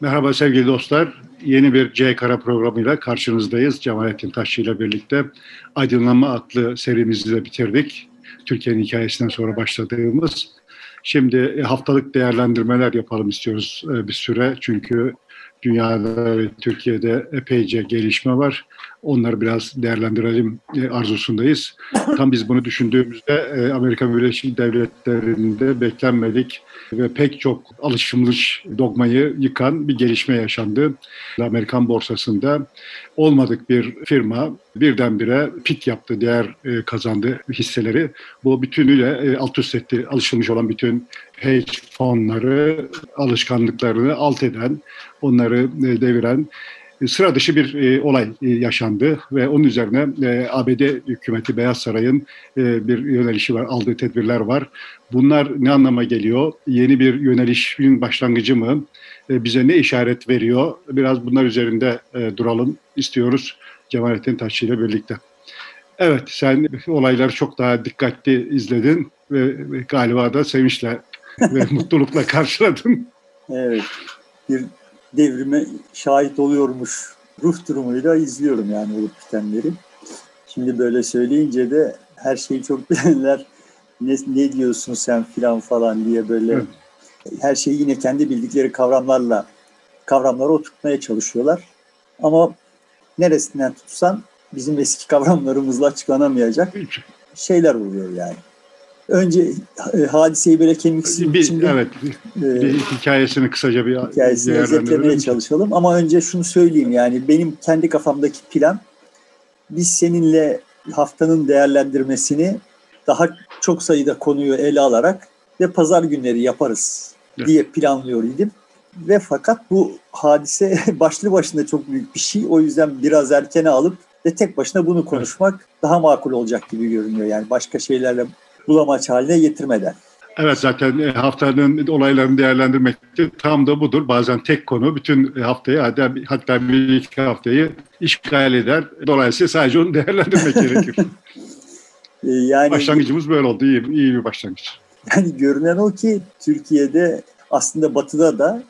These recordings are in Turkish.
Merhaba sevgili dostlar. Yeni bir C Kara programıyla karşınızdayız. Cemalettin Taşçı ile birlikte Aydınlanma adlı serimizi de bitirdik. Türkiye'nin hikayesinden sonra başladığımız. Şimdi haftalık değerlendirmeler yapalım istiyoruz e, bir süre. Çünkü dünyada ve Türkiye'de epeyce gelişme var. Onları biraz değerlendirelim e, arzusundayız. Tam biz bunu düşündüğümüzde e, Amerika Birleşik Devletleri'nde beklenmedik ve pek çok alışılmış dogmayı yıkan bir gelişme yaşandı. Amerikan borsasında olmadık bir firma birdenbire pik yaptı, değer e, kazandı hisseleri. Bu bütünüyle alt üst etti alışılmış olan bütün hedge fonları, alışkanlıklarını alt eden, onları deviren sıra dışı bir e, olay e, yaşandı ve onun üzerine e, ABD hükümeti Beyaz Saray'ın e, bir yönelişi var, aldığı tedbirler var. Bunlar ne anlama geliyor? Yeni bir yönelişin başlangıcı mı? E, bize ne işaret veriyor? Biraz bunlar üzerinde e, duralım istiyoruz Cemalettin Taşçı ile birlikte. Evet, sen olayları çok daha dikkatli izledin ve galiba da sevinçle ve mutlulukla karşıladın. Evet, bir devrime şahit oluyormuş ruh durumuyla izliyorum yani olup bitenleri. Şimdi böyle söyleyince de her şeyi çok bilenler ne, ne diyorsun sen filan falan diye böyle evet. her şeyi yine kendi bildikleri kavramlarla kavramlara oturtmaya çalışıyorlar. Ama neresinden tutsan bizim eski kavramlarımızla açıklanamayacak şeyler oluyor yani. Önce e, hadiseyi böyle kemiksiz bir, biçimde evet, e, bir hikayesini kısaca bir hikayesini özetlemeye çalışalım. Ama önce şunu söyleyeyim yani benim kendi kafamdaki plan biz seninle haftanın değerlendirmesini daha çok sayıda konuyu ele alarak ve pazar günleri yaparız diye planlıyor idim. Ve fakat bu hadise başlı başına çok büyük bir şey. O yüzden biraz erkene alıp ve tek başına bunu konuşmak evet. daha makul olacak gibi görünüyor. Yani başka şeylerle bulamaç haline getirmeden. Evet zaten e, haftanın olaylarını değerlendirmek tam da budur. Bazen tek konu bütün haftayı hatta, hatta bir iki haftayı işgal eder. Dolayısıyla sadece onu değerlendirmek gerekir. E, yani, Başlangıcımız böyle oldu. İyi, iyi bir başlangıç. Yani görünen o ki Türkiye'de aslında batıda da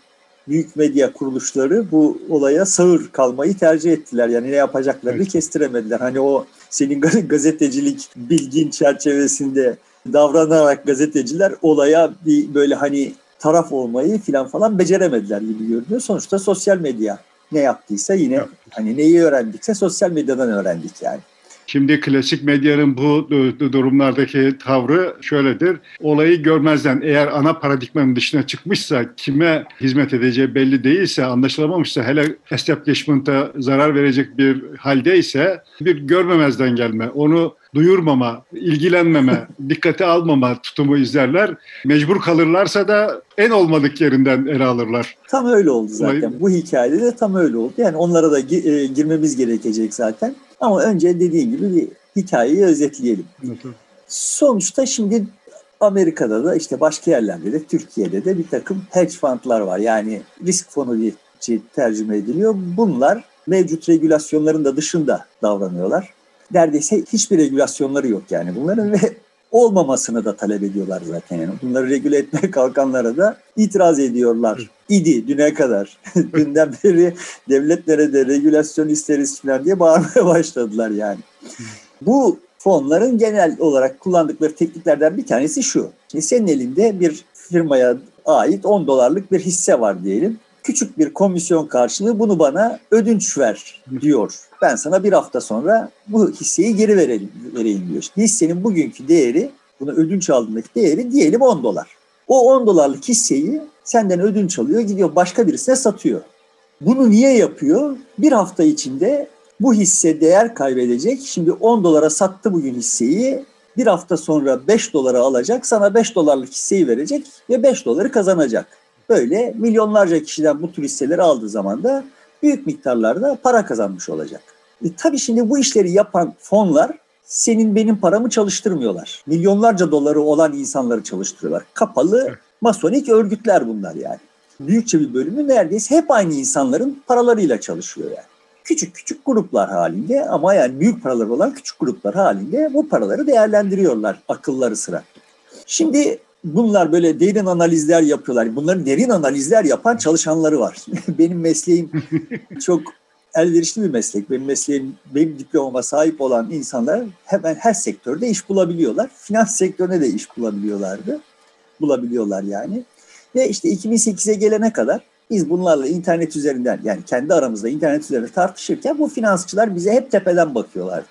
büyük medya kuruluşları bu olaya sağır kalmayı tercih ettiler. Yani ne yapacaklarını evet. kestiremediler. Hani o senin gazetecilik bilgin çerçevesinde davranarak gazeteciler olaya bir böyle hani taraf olmayı filan falan beceremediler gibi görünüyor. Sonuçta sosyal medya ne yaptıysa yine evet. hani neyi öğrendikse sosyal medyadan öğrendik yani. Şimdi klasik medyanın bu durumlardaki tavrı şöyledir. Olayı görmezden eğer ana paradigmanın dışına çıkmışsa, kime hizmet edeceği belli değilse, anlaşılamamışsa, hele establishment'a zarar verecek bir haldeyse bir görmemezden gelme, onu duyurmama, ilgilenmeme, dikkate almama tutumu izlerler. Mecbur kalırlarsa da en olmadık yerinden ele alırlar. Tam öyle oldu zaten. Bu hikayede de tam öyle oldu. Yani onlara da e, girmemiz gerekecek zaten. Ama önce dediğin gibi bir hikayeyi özetleyelim. Sonuçta şimdi Amerika'da da işte başka yerlerde de Türkiye'de de bir takım hedge fundlar var. Yani risk fonu diye tercüme ediliyor. Bunlar mevcut regülasyonların da dışında davranıyorlar. Neredeyse hiçbir regülasyonları yok yani bunların ve olmamasını da talep ediyorlar zaten. Yani bunları regüle etmeye kalkanlara da itiraz ediyorlar. İdi düne kadar. Dünden beri devletlere de regülasyon isteriz falan diye bağırmaya başladılar yani. Bu fonların genel olarak kullandıkları tekniklerden bir tanesi şu. Şimdi senin elinde bir firmaya ait 10 dolarlık bir hisse var diyelim. Küçük bir komisyon karşılığı bunu bana ödünç ver diyor. Ben sana bir hafta sonra bu hisseyi geri vereyim diyor. Hissenin bugünkü değeri, bunu ödünç aldığındaki değeri diyelim 10 dolar. O 10 dolarlık hisseyi senden ödünç alıyor, gidiyor başka birisine satıyor. Bunu niye yapıyor? Bir hafta içinde bu hisse değer kaybedecek. Şimdi 10 dolara sattı bugün hisseyi. Bir hafta sonra 5 dolara alacak. Sana 5 dolarlık hisseyi verecek ve 5 doları kazanacak. Böyle milyonlarca kişiden bu tür hisseleri aldığı zaman da büyük miktarlarda para kazanmış olacak. E, tabii şimdi bu işleri yapan fonlar senin benim paramı çalıştırmıyorlar. Milyonlarca doları olan insanları çalıştırıyorlar. Kapalı masonik örgütler bunlar yani. Büyükçe bir bölümü neredeyse hep aynı insanların paralarıyla çalışıyor yani. Küçük küçük gruplar halinde ama yani büyük paraları olan küçük gruplar halinde bu paraları değerlendiriyorlar akılları sıra. Şimdi bunlar böyle derin analizler yapıyorlar. Bunların derin analizler yapan çalışanları var. Benim mesleğim çok elverişli bir meslek. Benim mesleğim, benim diplomama sahip olan insanlar hemen her sektörde iş bulabiliyorlar. Finans sektörüne de iş bulabiliyorlardı. Bulabiliyorlar yani. Ve işte 2008'e gelene kadar biz bunlarla internet üzerinden yani kendi aramızda internet üzerinde tartışırken bu finansçılar bize hep tepeden bakıyorlardı.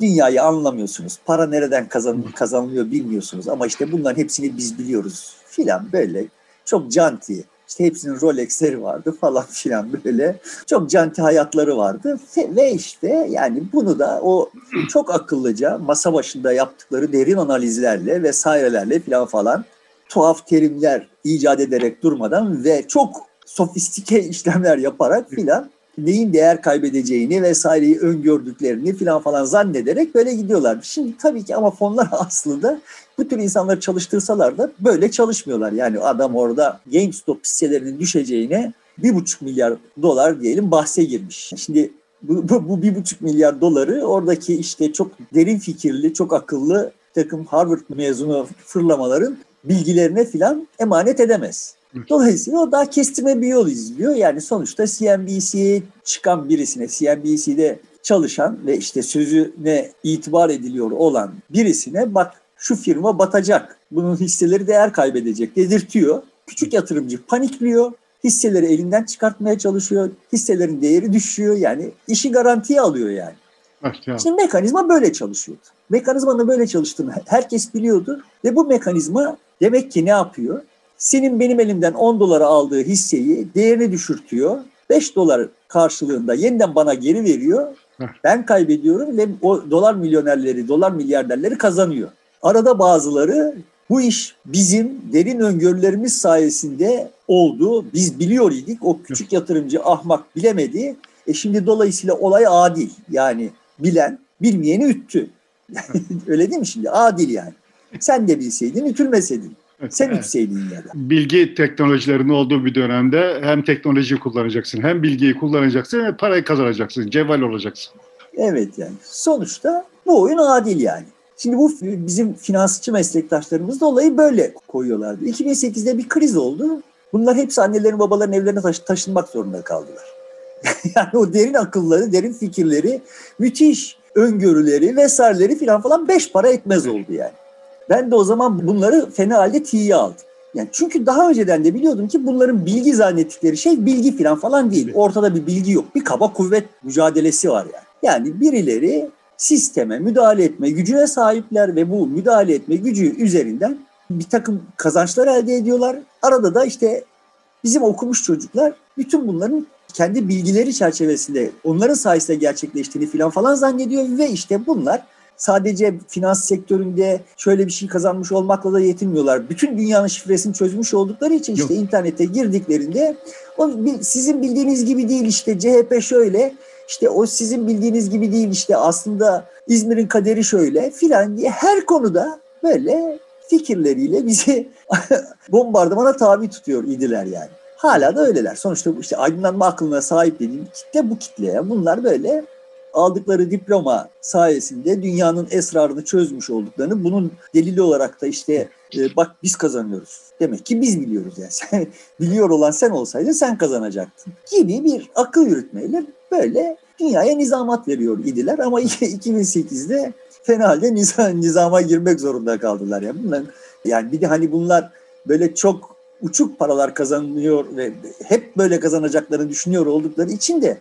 Dünyayı anlamıyorsunuz. Para nereden kazan, kazanılıyor bilmiyorsunuz. Ama işte bunların hepsini biz biliyoruz filan böyle. Çok canti. İşte hepsinin Rolex'leri vardı falan filan böyle. Çok canti hayatları vardı. Ve işte yani bunu da o çok akıllıca masa başında yaptıkları derin analizlerle vesairelerle filan falan tuhaf terimler icat ederek durmadan ve çok sofistike işlemler yaparak filan neyin değer kaybedeceğini vesaireyi öngördüklerini filan falan zannederek böyle gidiyorlar. Şimdi tabii ki ama fonlar aslında bu tür insanları çalıştırsalar da böyle çalışmıyorlar. Yani adam orada GameStop hisselerinin düşeceğine bir buçuk milyar dolar diyelim bahse girmiş. Şimdi bu, bu, bu bir buçuk milyar doları oradaki işte çok derin fikirli, çok akıllı takım Harvard mezunu fırlamaların bilgilerine filan emanet edemez. Dolayısıyla o daha kestirme bir yol izliyor. Yani sonuçta CNBC'ye çıkan birisine, CNBC'de çalışan ve işte sözüne itibar ediliyor olan birisine bak şu firma batacak, bunun hisseleri değer kaybedecek dedirtiyor. Küçük yatırımcı panikliyor, hisseleri elinden çıkartmaya çalışıyor, hisselerin değeri düşüyor yani işi garantiye alıyor yani. Evet, Şimdi mekanizma böyle çalışıyordu. Mekanizmanın böyle çalıştığını herkes biliyordu ve bu mekanizma demek ki ne yapıyor? Senin benim elimden 10 dolara aldığı hisseyi değerini düşürtüyor. 5 dolar karşılığında yeniden bana geri veriyor. Ben kaybediyorum ve o dolar milyonerleri, dolar milyarderleri kazanıyor. Arada bazıları bu iş bizim derin öngörülerimiz sayesinde oldu. Biz biliyor idik. O küçük yatırımcı ahmak bilemedi. E şimdi dolayısıyla olay adil. Yani bilen bilmeyeni üttü. Öyle değil mi şimdi? Adil yani. Sen de bilseydin ütülmeseydin. Sen ya da. Bilgi teknolojilerinin olduğu bir dönemde hem teknolojiyi kullanacaksın hem bilgiyi kullanacaksın hem parayı kazanacaksın. Cevval olacaksın. Evet yani. Sonuçta bu oyun adil yani. Şimdi bu bizim finansçı meslektaşlarımız da olayı böyle koyuyorlardı. 2008'de bir kriz oldu. Bunlar hepsi annelerin babaların evlerine taşı taşınmak zorunda kaldılar. yani o derin akılları, derin fikirleri, müthiş öngörüleri vesaireleri filan falan beş para etmez oldu yani. Ben de o zaman bunları fena halde tiye aldım. Yani çünkü daha önceden de biliyordum ki bunların bilgi zannettikleri şey bilgi filan falan değil. Ortada bir bilgi yok. Bir kaba kuvvet mücadelesi var yani. Yani birileri sisteme müdahale etme gücüne sahipler ve bu müdahale etme gücü üzerinden bir takım kazançlar elde ediyorlar. Arada da işte bizim okumuş çocuklar bütün bunların kendi bilgileri çerçevesinde onların sayesinde gerçekleştiğini filan falan zannediyor ve işte bunlar sadece finans sektöründe şöyle bir şey kazanmış olmakla da yetinmiyorlar. Bütün dünyanın şifresini çözmüş oldukları için işte Yok. internete girdiklerinde o sizin bildiğiniz gibi değil işte CHP şöyle işte o sizin bildiğiniz gibi değil işte aslında İzmir'in kaderi şöyle filan diye her konuda böyle fikirleriyle bizi bombardımana tabi tutuyor idiler yani. Hala da öyleler. Sonuçta işte aydınlanma aklına sahip dediğim kitle bu kitle. Bunlar böyle aldıkları diploma sayesinde dünyanın esrarını çözmüş olduklarını bunun delili olarak da işte e, bak biz kazanıyoruz. Demek ki biz biliyoruz yani. Sen, biliyor olan sen olsaydın sen kazanacaktın gibi bir akıl yürütmeyle böyle dünyaya nizamat veriyor idiler ama 2008'de fena halde nizam, nizama girmek zorunda kaldılar. Yani, bunlar, yani bir de hani bunlar böyle çok uçuk paralar kazanıyor ve hep böyle kazanacaklarını düşünüyor oldukları için de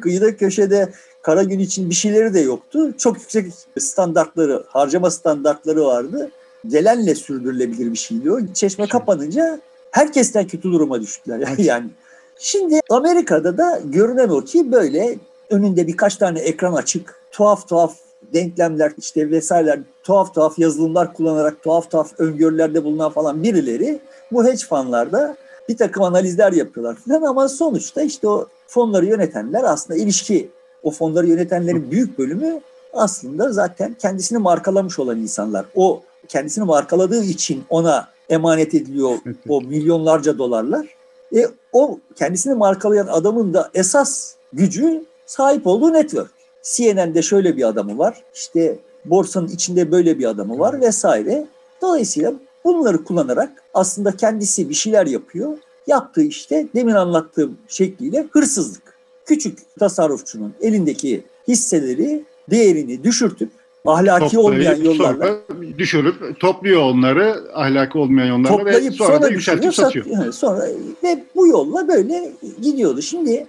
kıyıda köşede kara gün için bir şeyleri de yoktu. Çok yüksek standartları, harcama standartları vardı. Gelenle sürdürülebilir bir şeydi o. Çeşme kapanınca herkesten kötü duruma düştüler. Yani şimdi Amerika'da da görünen o ki böyle önünde birkaç tane ekran açık, tuhaf tuhaf denklemler işte vesaireler, tuhaf tuhaf yazılımlar kullanarak tuhaf tuhaf öngörülerde bulunan falan birileri bu hedge fundlarda bir takım analizler yapıyorlar falan ama sonuçta işte o fonları yönetenler aslında ilişki o fonları yönetenlerin büyük bölümü aslında zaten kendisini markalamış olan insanlar. O kendisini markaladığı için ona emanet ediliyor o milyonlarca dolarlar. E, o kendisini markalayan adamın da esas gücü sahip olduğu network. CNN'de şöyle bir adamı var. İşte borsanın içinde böyle bir adamı var vesaire. Dolayısıyla Bunları kullanarak aslında kendisi bir şeyler yapıyor. Yaptığı işte demin anlattığım şekliyle hırsızlık. Küçük tasarrufçunun elindeki hisseleri değerini düşürtüp ahlaki Toplayıp, olmayan yollarla düşürüp topluyor onları ahlaki olmayan yollarla toplayıp ve sonra, sonra, da yükseltip satıyor. yani sonra ve bu yolla böyle gidiyordu. Şimdi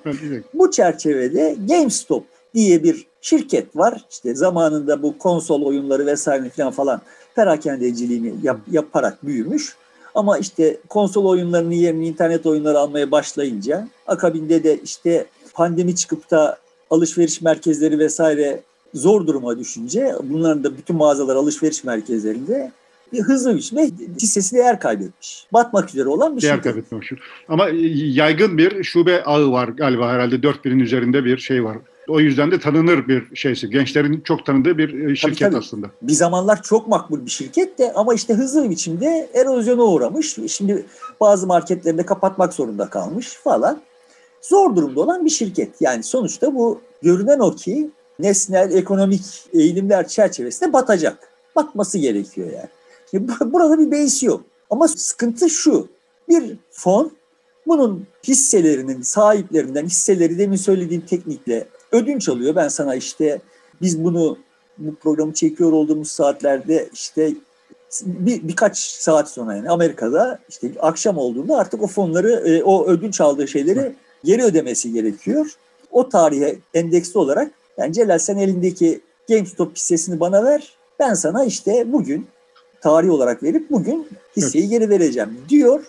bu çerçevede GameStop diye bir şirket var. İşte zamanında bu konsol oyunları vesaire falan falan perakendeciliğini yap, yaparak büyümüş. Ama işte konsol oyunlarının yerini internet oyunları almaya başlayınca akabinde de işte pandemi çıkıp da alışveriş merkezleri vesaire zor duruma düşünce bunların da bütün mağazalar alışveriş merkezlerinde bir hızlı biçimde hissesi değer kaybetmiş. Batmak üzere olan bir Değer şirket. kaybetmemiş. Ama yaygın bir şube ağı var galiba herhalde 4000'in üzerinde bir şey var. O yüzden de tanınır bir şeysi. Gençlerin çok tanıdığı bir e, şirket tabii. aslında. bir zamanlar çok makbul bir şirket de ama işte hızlı bir biçimde erozyona uğramış. Şimdi bazı marketlerinde kapatmak zorunda kalmış falan. Zor durumda olan bir şirket. Yani sonuçta bu görünen o ki nesnel ekonomik eğilimler çerçevesinde batacak. Batması gerekiyor yani. Şimdi burada bir beis yok. Ama sıkıntı şu. Bir fon bunun hisselerinin sahiplerinden hisseleri demin söylediğim teknikle ödünç alıyor. Ben sana işte biz bunu bu programı çekiyor olduğumuz saatlerde işte bir, birkaç saat sonra yani Amerika'da işte akşam olduğunda artık o fonları e, o ödünç aldığı şeyleri geri ödemesi gerekiyor. O tarihe endeksli olarak yani Celal sen elindeki GameStop hissesini bana ver. Ben sana işte bugün tarih olarak verip bugün hisseyi geri vereceğim diyor.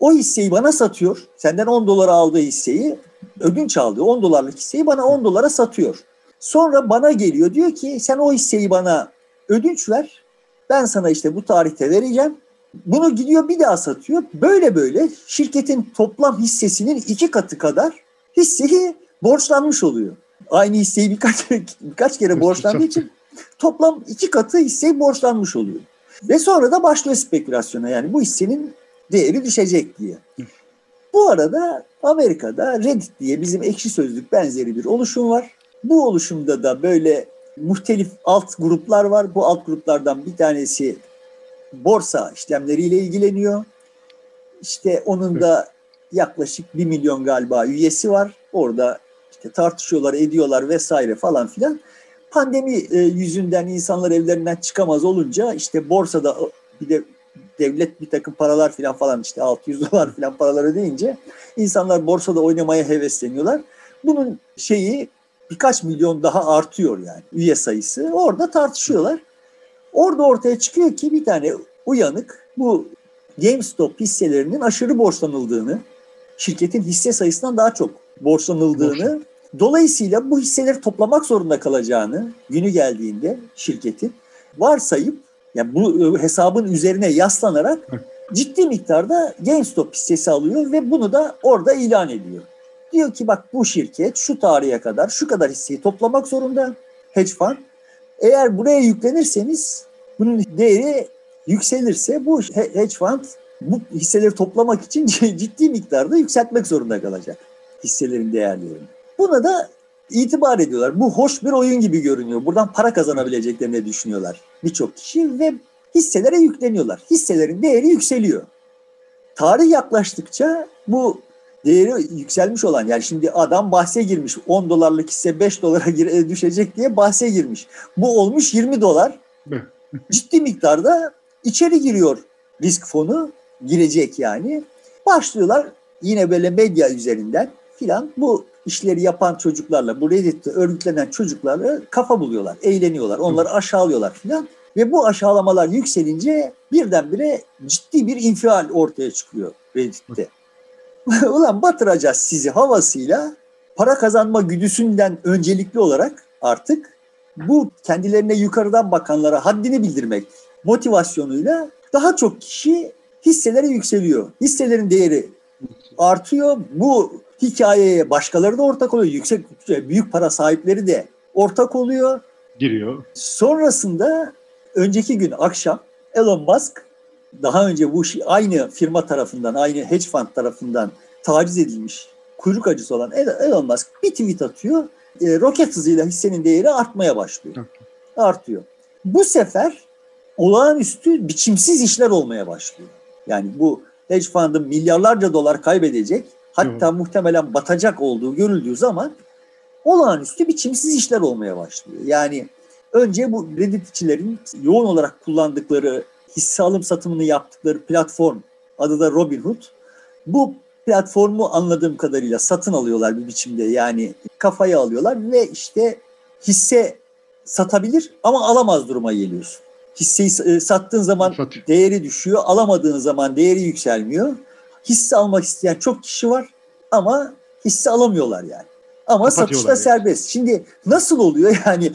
O hisseyi bana satıyor. Senden 10 dolara aldığı hisseyi ödünç aldığı 10 dolarlık hisseyi bana 10 dolara satıyor. Sonra bana geliyor diyor ki sen o hisseyi bana ödünç ver. Ben sana işte bu tarihte vereceğim. Bunu gidiyor bir daha satıyor. Böyle böyle şirketin toplam hissesinin iki katı kadar hisseyi borçlanmış oluyor. Aynı hisseyi birkaç birkaç kere borçlandığı için toplam iki katı hisseyi borçlanmış oluyor. Ve sonra da başlıyor spekülasyona yani bu hissenin değeri düşecek diye. Bu arada Amerika'da Reddit diye bizim ekşi sözlük benzeri bir oluşum var. Bu oluşumda da böyle muhtelif alt gruplar var. Bu alt gruplardan bir tanesi borsa işlemleriyle ilgileniyor. İşte onun da yaklaşık 1 milyon galiba üyesi var. Orada işte tartışıyorlar, ediyorlar vesaire falan filan. Pandemi e, yüzünden insanlar evlerinden çıkamaz olunca işte borsada bir de devlet bir takım paralar filan falan işte 600 dolar filan paralar ödeyince insanlar borsada oynamaya hevesleniyorlar. Bunun şeyi birkaç milyon daha artıyor yani üye sayısı. Orada tartışıyorlar. Orada ortaya çıkıyor ki bir tane uyanık bu GameStop hisselerinin aşırı borçlanıldığını, şirketin hisse sayısından daha çok borçlanıldığını, dolayısıyla bu hisseleri toplamak zorunda kalacağını günü geldiğinde şirketin varsayıp yani bu hesabın üzerine yaslanarak ciddi miktarda GameStop hissesi alıyor ve bunu da orada ilan ediyor. Diyor ki bak bu şirket şu tarihe kadar şu kadar hisseyi toplamak zorunda hedge fund. Eğer buraya yüklenirseniz bunun değeri yükselirse bu hedge fund bu hisseleri toplamak için ciddi miktarda yükseltmek zorunda kalacak hisselerin değerlerini. Buna da itibar ediyorlar. Bu hoş bir oyun gibi görünüyor. Buradan para kazanabileceklerini düşünüyorlar birçok kişi ve hisselere yükleniyorlar. Hisselerin değeri yükseliyor. Tarih yaklaştıkça bu değeri yükselmiş olan yani şimdi adam bahse girmiş 10 dolarlık hisse 5 dolara düşecek diye bahse girmiş. Bu olmuş 20 dolar. Ciddi miktarda içeri giriyor risk fonu girecek yani. Başlıyorlar yine böyle medya üzerinden filan bu işleri yapan çocuklarla, bu Reddit'te örgütlenen çocuklarla kafa buluyorlar, eğleniyorlar, onları aşağılıyorlar filan. Ve bu aşağılamalar yükselince birdenbire ciddi bir infial ortaya çıkıyor Reddit'te. Ulan batıracağız sizi havasıyla para kazanma güdüsünden öncelikli olarak artık bu kendilerine yukarıdan bakanlara haddini bildirmek motivasyonuyla daha çok kişi hisselere yükseliyor. Hisselerin değeri artıyor. Bu hikayeye başkaları da ortak oluyor. Yüksek büyük para sahipleri de ortak oluyor. Giriyor. Sonrasında önceki gün akşam Elon Musk daha önce bu aynı firma tarafından, aynı hedge fund tarafından taciz edilmiş kuyruk acısı olan Elon Musk bir tweet atıyor. E, roket hızıyla hissenin değeri artmaya başlıyor. Artıyor. Bu sefer olağanüstü biçimsiz işler olmaya başlıyor. Yani bu hedge fund'ın milyarlarca dolar kaybedecek hatta muhtemelen batacak olduğu görüldüğü zaman olağanüstü biçimsiz işler olmaya başlıyor. Yani önce bu redditçilerin yoğun olarak kullandıkları hisse alım satımını yaptıkları platform adı da Robinhood. Bu platformu anladığım kadarıyla satın alıyorlar bir biçimde yani kafaya alıyorlar ve işte hisse satabilir ama alamaz duruma geliyorsun. Hisseyi e, sattığın zaman Satıyor. değeri düşüyor, alamadığın zaman değeri yükselmiyor. Hisse almak isteyen çok kişi var ama hisse alamıyorlar yani. Ama satışta yani. serbest. Şimdi nasıl oluyor yani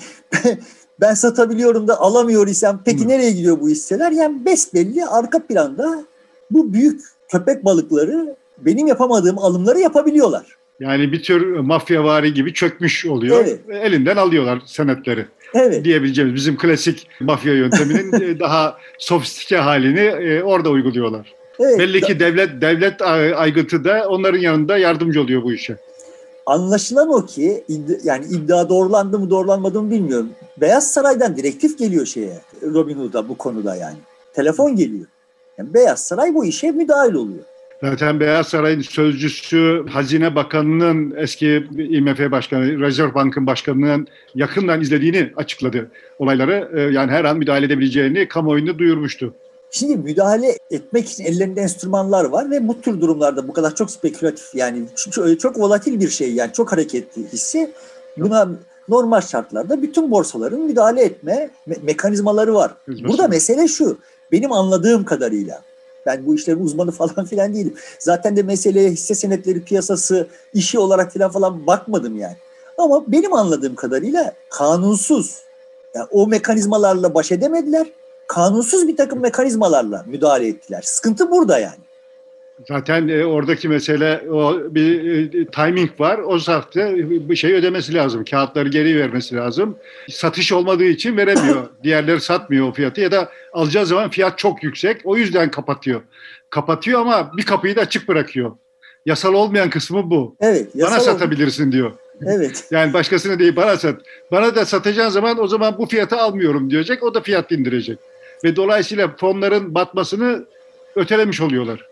ben satabiliyorum da alamıyor isem peki Hı. nereye gidiyor bu hisseler? Yani besbelli arka planda bu büyük köpek balıkları benim yapamadığım alımları yapabiliyorlar. Yani bir tür mafyavari gibi çökmüş oluyor. Evet. Elinden alıyorlar senetleri. Evet. Diyebileceğimiz bizim klasik mafya yönteminin e, daha sofistike halini e, orada uyguluyorlar. Evet. Belli ki devlet devlet aygıtı da onların yanında yardımcı oluyor bu işe. Anlaşılan o ki yani iddia doğrulandı mı doğrulanmadı mı bilmiyorum. Beyaz Saray'dan direktif geliyor şeye Robin Hood'a bu konuda yani. Telefon geliyor. Yani Beyaz Saray bu işe müdahil oluyor. Zaten Beyaz Saray'ın sözcüsü Hazine Bakanı'nın eski IMF Başkanı, Reserve Bank'ın başkanının yakından izlediğini açıkladı olayları. Ee, yani her an müdahale edebileceğini kamuoyunda duyurmuştu. Şimdi müdahale etmek için ellerinde enstrümanlar var ve bu tür durumlarda bu kadar çok spekülatif yani çok, çok volatil bir şey yani çok hareketli hissi buna normal şartlarda bütün borsaların müdahale etme me- mekanizmaları var. Burada mesele şu benim anladığım kadarıyla ben bu işlerin uzmanı falan filan değilim. Zaten de meseleye hisse senetleri piyasası işi olarak filan falan bakmadım yani. Ama benim anladığım kadarıyla kanunsuz yani o mekanizmalarla baş edemediler. Kanunsuz bir takım mekanizmalarla müdahale ettiler. Sıkıntı burada yani. Zaten e, oradaki mesele o bir e, timing var. O saatte bir şey ödemesi lazım. Kağıtları geri vermesi lazım. Satış olmadığı için veremiyor. Diğerleri satmıyor o fiyatı ya da alacağı zaman fiyat çok yüksek. O yüzden kapatıyor. Kapatıyor ama bir kapıyı da açık bırakıyor. Yasal olmayan kısmı bu. Evet. Bana satabilirsin diyor. Evet. yani başkasına değil bana sat. Bana da satacağın zaman o zaman bu fiyatı almıyorum diyecek. O da fiyat indirecek. Ve dolayısıyla fonların batmasını ötelemiş oluyorlar.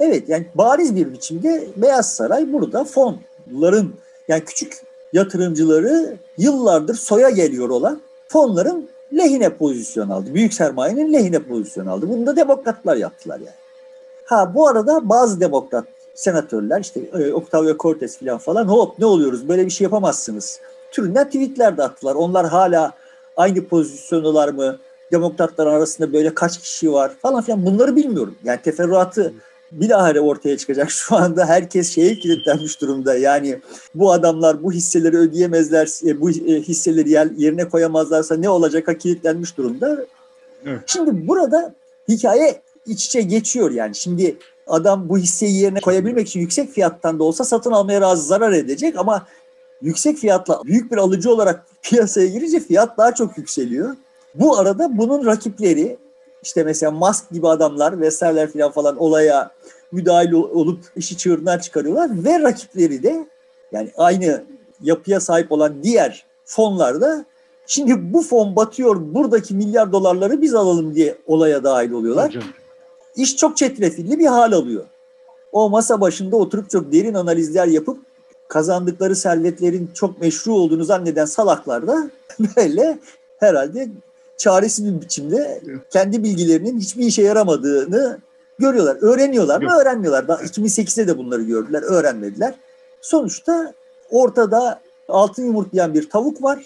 Evet yani bariz bir biçimde Beyaz Saray burada fonların yani küçük yatırımcıları yıllardır soya geliyor olan fonların lehine pozisyon aldı. Büyük sermayenin lehine pozisyon aldı. Bunu da demokratlar yaptılar yani. Ha bu arada bazı demokrat senatörler işte e, Octavio Cortez falan falan hop ne oluyoruz böyle bir şey yapamazsınız. Türünden tweetler de attılar. Onlar hala aynı pozisyondalar mı? Demokratlar arasında böyle kaç kişi var falan filan bunları bilmiyorum. Yani teferruatı bilahare ortaya çıkacak. Şu anda herkes şeye kilitlenmiş durumda. Yani bu adamlar bu hisseleri ödeyemezler, e, bu e, hisseleri yerine koyamazlarsa ne olacak kilitlenmiş durumda. Evet. Şimdi burada hikaye iç içe geçiyor yani. Şimdi adam bu hisseyi yerine koyabilmek için yüksek fiyattan da olsa satın almaya razı zarar edecek ama yüksek fiyatla büyük bir alıcı olarak piyasaya girince fiyat daha çok yükseliyor. Bu arada bunun rakipleri işte mesela Musk gibi adamlar vesaireler falan falan olaya müdahil olup işi çığırından çıkarıyorlar ve rakipleri de yani aynı yapıya sahip olan diğer fonlarda şimdi bu fon batıyor buradaki milyar dolarları biz alalım diye olaya dahil oluyorlar. Hocam. İş çok çetrefilli bir hal alıyor. O masa başında oturup çok derin analizler yapıp kazandıkları servetlerin çok meşru olduğunu zanneden salaklar da böyle herhalde çaresiz bir biçimde kendi bilgilerinin hiçbir işe yaramadığını görüyorlar. Öğreniyorlar mı? Öğrenmiyorlar. Daha 2008'de de bunları gördüler, öğrenmediler. Sonuçta ortada altın yumurtlayan bir tavuk var.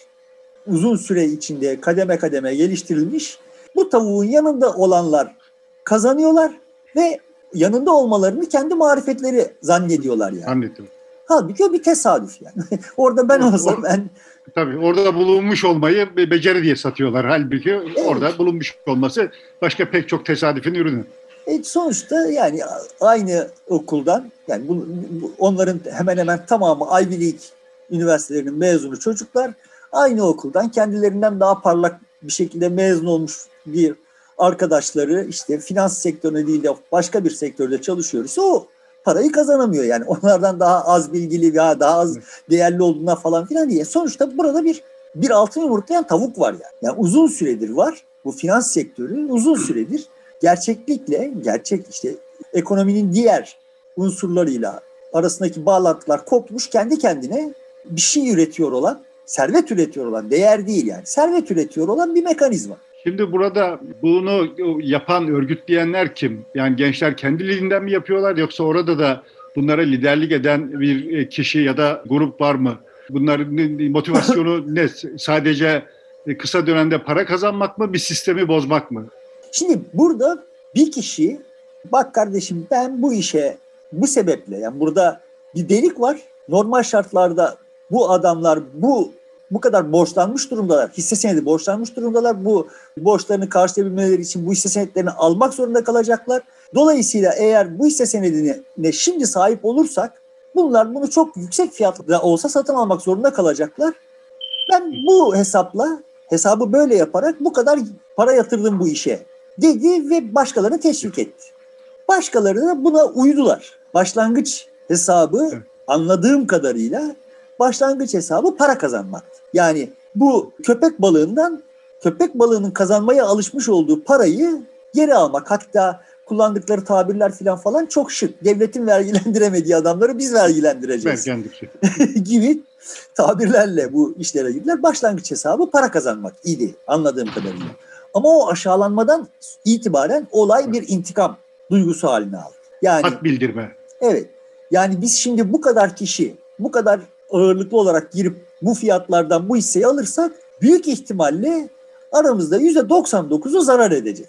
Uzun süre içinde kademe kademe geliştirilmiş. Bu tavuğun yanında olanlar kazanıyorlar ve yanında olmalarını kendi marifetleri zannediyorlar yani. Anladım. Halbuki o bir tesadüf yani. Orada ben olsam ben Tabii orada bulunmuş olmayı beceri diye satıyorlar. Halbuki evet. orada bulunmuş olması başka pek çok tesadüfün ürünü. E sonuçta yani aynı okuldan yani bu, bu, onların hemen hemen tamamı Ivy League üniversitelerinin mezunu çocuklar aynı okuldan kendilerinden daha parlak bir şekilde mezun olmuş bir arkadaşları işte finans sektörüne değil de başka bir sektörde çalışıyoruz. O parayı kazanamıyor yani. Onlardan daha az bilgili veya daha az değerli olduğuna falan filan diye. Sonuçta burada bir bir altın yumurtlayan tavuk var yani. Yani uzun süredir var. bu finans sektörü uzun süredir gerçeklikle, gerçek işte ekonominin diğer unsurlarıyla arasındaki bağlantılar kopmuş kendi kendine bir şey üretiyor olan, servet üretiyor olan, değer değil yani, servet üretiyor olan bir mekanizma. Şimdi burada bunu yapan, örgütleyenler kim? Yani gençler kendiliğinden mi yapıyorlar yoksa orada da bunlara liderlik eden bir e, kişi ya da grup var mı? Bunların motivasyonu ne? Sadece e, kısa dönemde para kazanmak mı, bir sistemi bozmak mı? Şimdi burada bir kişi bak kardeşim ben bu işe bu sebeple yani burada bir delik var. Normal şartlarda bu adamlar bu bu kadar borçlanmış durumdalar. Hisse senedi borçlanmış durumdalar. Bu borçlarını karşılayabilmeleri için bu hisse senetlerini almak zorunda kalacaklar. Dolayısıyla eğer bu hisse senedine şimdi sahip olursak bunlar bunu çok yüksek fiyatla olsa satın almak zorunda kalacaklar. Ben bu hesapla hesabı böyle yaparak bu kadar para yatırdım bu işe dedi ve başkalarını teşvik etti. Başkaları da buna uydular. Başlangıç hesabı anladığım kadarıyla başlangıç hesabı para kazanmak. Yani bu köpek balığından köpek balığının kazanmaya alışmış olduğu parayı geri almak. Hatta kullandıkları tabirler falan falan çok şık. Devletin vergilendiremediği adamları biz vergilendireceğiz. gibi tabirlerle bu işlere girdiler. Başlangıç hesabı para kazanmak idi anladığım kadarıyla. Ama o aşağılanmadan itibaren olay bir intikam duygusu haline aldı. Yani hak bildirme. Evet. Yani biz şimdi bu kadar kişi bu kadar ağırlıklı olarak girip bu fiyatlardan bu hisseyi alırsak büyük ihtimalle aramızda yüzde 99'u zarar edecek.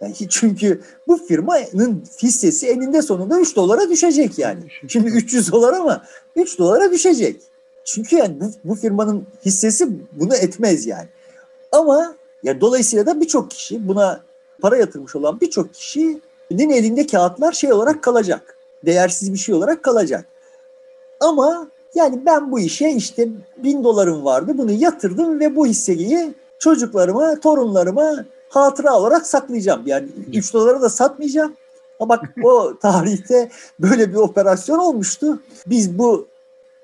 Yani çünkü bu firmanın hissesi eninde sonunda 3 dolara düşecek yani. Şimdi 300 dolar ama 3 dolara düşecek. Çünkü yani bu, bu firmanın hissesi bunu etmez yani. Ama yani dolayısıyla da birçok kişi buna para yatırmış olan birçok kişinin elinde kağıtlar şey olarak kalacak. Değersiz bir şey olarak kalacak. Ama yani ben bu işe işte bin dolarım vardı bunu yatırdım ve bu hisseyi çocuklarıma, torunlarıma hatıra olarak saklayacağım. Yani 3 dolara da satmayacağım. Ama bak o tarihte böyle bir operasyon olmuştu. Biz bu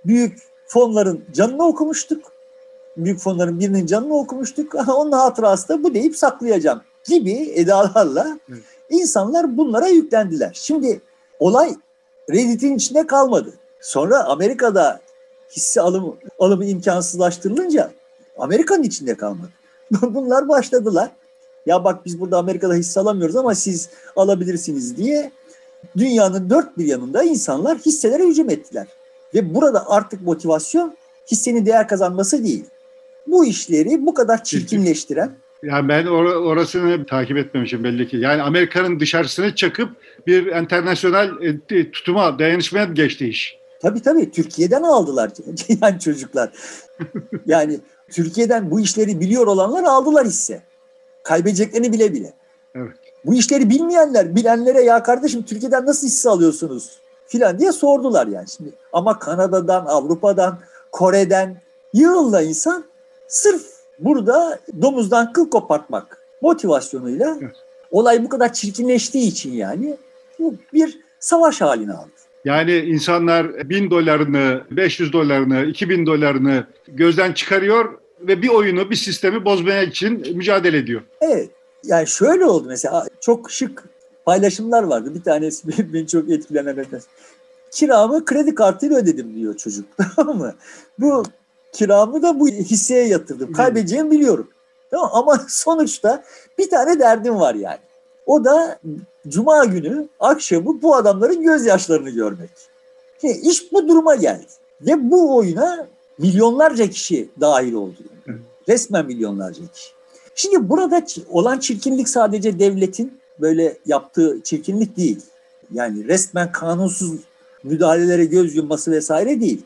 büyük fonların canını okumuştuk. Büyük fonların birinin canını okumuştuk. Onun hatırası da bu deyip saklayacağım gibi edalarla insanlar bunlara yüklendiler. Şimdi olay Reddit'in içinde kalmadı. Sonra Amerika'da hisse alımı, alımı imkansızlaştırılınca Amerika'nın içinde kalmadı. Bunlar başladılar. Ya bak biz burada Amerika'da hisse alamıyoruz ama siz alabilirsiniz diye dünyanın dört bir yanında insanlar hisselere hücum ettiler. Ve burada artık motivasyon hissenin değer kazanması değil. Bu işleri bu kadar çirkinleştiren yani ben or- orasını takip etmemişim belli ki. Yani Amerika'nın dışarısını çakıp bir internasyonel e, tutuma, dayanışmaya geçti iş. Tabii tabii Türkiye'den aldılar yani çocuklar. yani Türkiye'den bu işleri biliyor olanlar aldılar hisse. Kaybedeceklerini bile bile. Evet. Bu işleri bilmeyenler, bilenlere ya kardeşim Türkiye'den nasıl hisse alıyorsunuz filan diye sordular yani şimdi. Ama Kanada'dan, Avrupa'dan, Kore'den yığınla insan sırf burada domuzdan kıl kopartmak motivasyonuyla evet. olay bu kadar çirkinleştiği için yani bu bir savaş haline aldı. Yani insanlar bin dolarını, 500 dolarını, 2000 dolarını gözden çıkarıyor ve bir oyunu, bir sistemi bozmaya için mücadele ediyor. Evet. Yani şöyle oldu mesela çok şık paylaşımlar vardı. Bir tanesi beni çok etkilenen. Kiramı kredi kartıyla ödedim diyor çocuk. Tamam mı? Bu kiramı da bu hisseye yatırdım. Kaybedeceğimi biliyorum. Tamam Ama sonuçta bir tane derdim var yani. O da cuma günü akşamı bu adamların gözyaşlarını görmek. Şimdi iş bu duruma geldi. Ve bu oyuna milyonlarca kişi dahil oldu. Resmen milyonlarca kişi. Şimdi burada olan çirkinlik sadece devletin böyle yaptığı çirkinlik değil. Yani resmen kanunsuz müdahalelere göz yumması vesaire değil.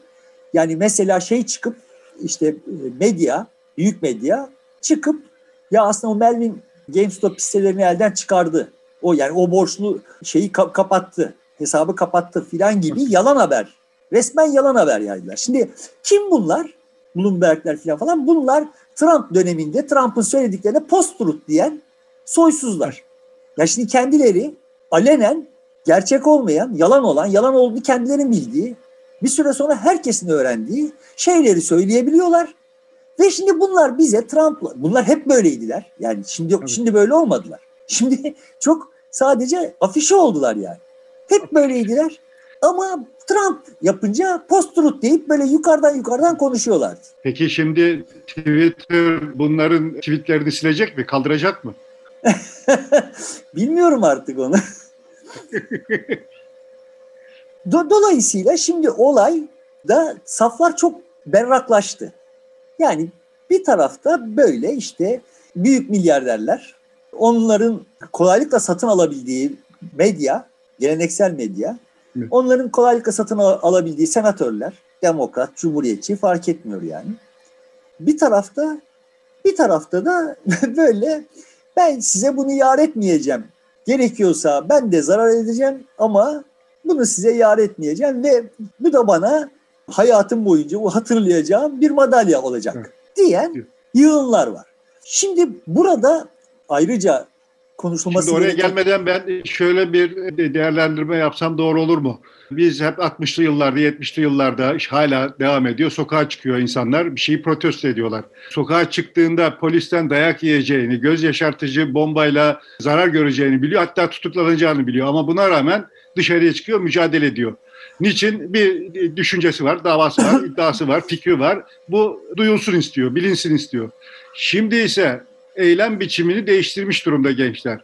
Yani mesela şey çıkıp işte e, medya, büyük medya çıkıp ya aslında o Melvin GameStop hisselerini elden çıkardı. O yani o borçlu şeyi ka- kapattı. Hesabı kapattı filan gibi yalan haber. Resmen yalan haber yaydılar. Şimdi kim bunlar? Bloomberg'ler filan falan. Bunlar Trump döneminde Trump'ın söylediklerine post-truth diyen soysuzlar. Ya şimdi kendileri alenen gerçek olmayan, yalan olan, yalan olduğu kendilerinin bildiği, bir süre sonra herkesin öğrendiği şeyleri söyleyebiliyorlar Ve şimdi bunlar bize Trump'la, bunlar hep böyleydiler. Yani şimdi evet. şimdi böyle olmadılar. Şimdi çok sadece afişe oldular yani. Hep böyleydiler. Ama Trump yapınca post-truth deyip böyle yukarıdan yukarıdan konuşuyorlar. Peki şimdi Twitter bunların tweetlerini silecek mi? Kaldıracak mı? Bilmiyorum artık onu. Dolayısıyla şimdi olay da saflar çok berraklaştı. Yani bir tarafta böyle işte büyük milyarderler, onların kolaylıkla satın alabildiği medya, geleneksel medya, onların kolaylıkla satın alabildiği senatörler, demokrat, cumhuriyetçi fark etmiyor yani. Bir tarafta bir tarafta da böyle ben size bunu yar etmeyeceğim. Gerekiyorsa ben de zarar edeceğim ama bunu size yar etmeyeceğim ve bu da bana hayatım boyunca hatırlayacağım bir madalya olacak diyen yığınlar var. Şimdi burada ayrıca konuşulması Şimdi oraya gereken... gelmeden ben şöyle bir değerlendirme yapsam doğru olur mu? Biz hep 60'lı yıllarda, 70'li yıllarda hala devam ediyor. Sokağa çıkıyor insanlar, bir şeyi protesto ediyorlar. Sokağa çıktığında polisten dayak yiyeceğini, göz yaşartıcı bombayla zarar göreceğini biliyor. Hatta tutuklanacağını biliyor. Ama buna rağmen dışarıya çıkıyor, mücadele ediyor. Niçin? Bir düşüncesi var, davası var, iddiası var, fikri var. Bu duyulsun istiyor, bilinsin istiyor. Şimdi ise eylem biçimini değiştirmiş durumda gençler.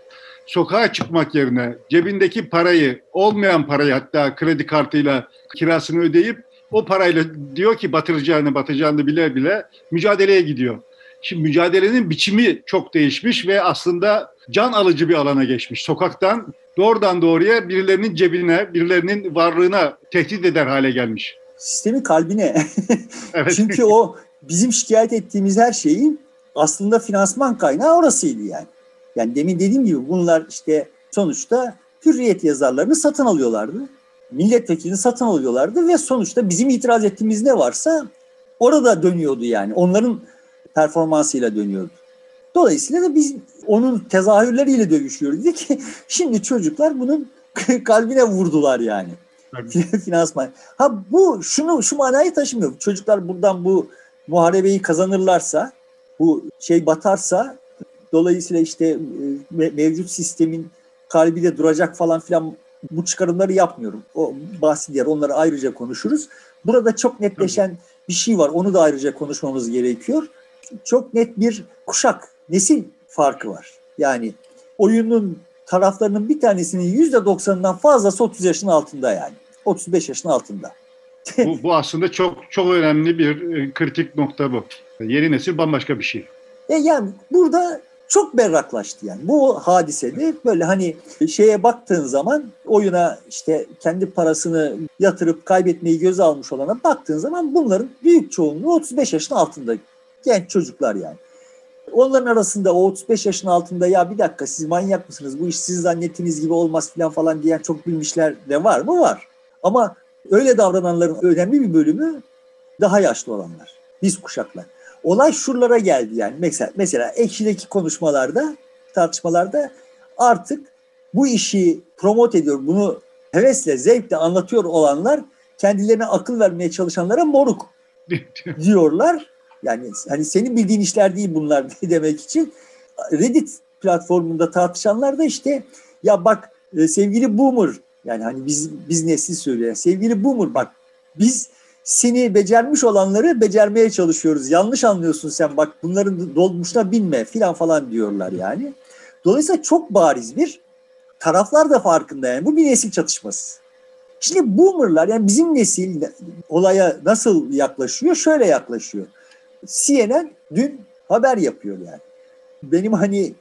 Sokağa çıkmak yerine cebindeki parayı, olmayan parayı hatta kredi kartıyla kirasını ödeyip o parayla diyor ki batıracağını batacağını bile bile mücadeleye gidiyor. Şimdi mücadelenin biçimi çok değişmiş ve aslında can alıcı bir alana geçmiş. Sokaktan doğrudan doğruya birilerinin cebine, birilerinin varlığına tehdit eder hale gelmiş. Sistemi kalbine. evet. Çünkü o bizim şikayet ettiğimiz her şeyin aslında finansman kaynağı orasıydı yani. Yani demin dediğim gibi bunlar işte sonuçta hürriyet yazarlarını satın alıyorlardı. Milletvekilini satın alıyorlardı ve sonuçta bizim itiraz ettiğimiz ne varsa orada dönüyordu yani. Onların performansıyla dönüyordu. Dolayısıyla da biz onun tezahürleriyle dövüşüyoruz dedik. Şimdi çocuklar bunun kalbine vurdular yani. Finansman. Ha bu şunu şu manayı taşımıyor. Çocuklar buradan bu muharebeyi kazanırlarsa, bu şey batarsa dolayısıyla işte e, mevcut sistemin kalbi de duracak falan filan bu çıkarımları yapmıyorum. O bahsi diğer onları ayrıca konuşuruz. Burada çok netleşen bir şey var. Onu da ayrıca konuşmamız gerekiyor. Çok net bir kuşak, nesil farkı var. Yani oyunun taraflarının bir tanesinin yüzde doksanından fazlası 30 yaşın altında yani. 35 yaşın altında. bu, bu aslında çok çok önemli bir e, kritik nokta bu. Yeni nesil bambaşka bir şey. E yani burada çok berraklaştı yani. Bu hadisede böyle hani şeye baktığın zaman oyuna işte kendi parasını yatırıp kaybetmeyi göze almış olana baktığın zaman bunların büyük çoğunluğu 35 yaşın altında genç çocuklar yani. Onların arasında o 35 yaşın altında ya bir dakika siz manyak mısınız bu iş siz zannettiğiniz gibi olmaz falan falan diyen çok bilmişler de var mı? Var. Ama öyle davrananların önemli bir bölümü daha yaşlı olanlar. Biz kuşaklar. Olay şuralara geldi yani. Mesela, mesela ekşideki konuşmalarda, tartışmalarda artık bu işi promote ediyor, bunu hevesle, zevkle anlatıyor olanlar kendilerine akıl vermeye çalışanlara moruk diyorlar. Yani hani senin bildiğin işler değil bunlar demek için. Reddit platformunda tartışanlar da işte ya bak e, sevgili boomer yani hani biz biz nesli söylüyor. Sevgili boomer bak biz seni becermiş olanları becermeye çalışıyoruz. Yanlış anlıyorsun sen bak bunların dolmuşuna binme filan falan diyorlar yani. Dolayısıyla çok bariz bir taraflar da farkında yani. Bu bir nesil çatışması. Şimdi boomerlar yani bizim nesil olaya nasıl yaklaşıyor? Şöyle yaklaşıyor. CNN dün haber yapıyor yani. Benim hani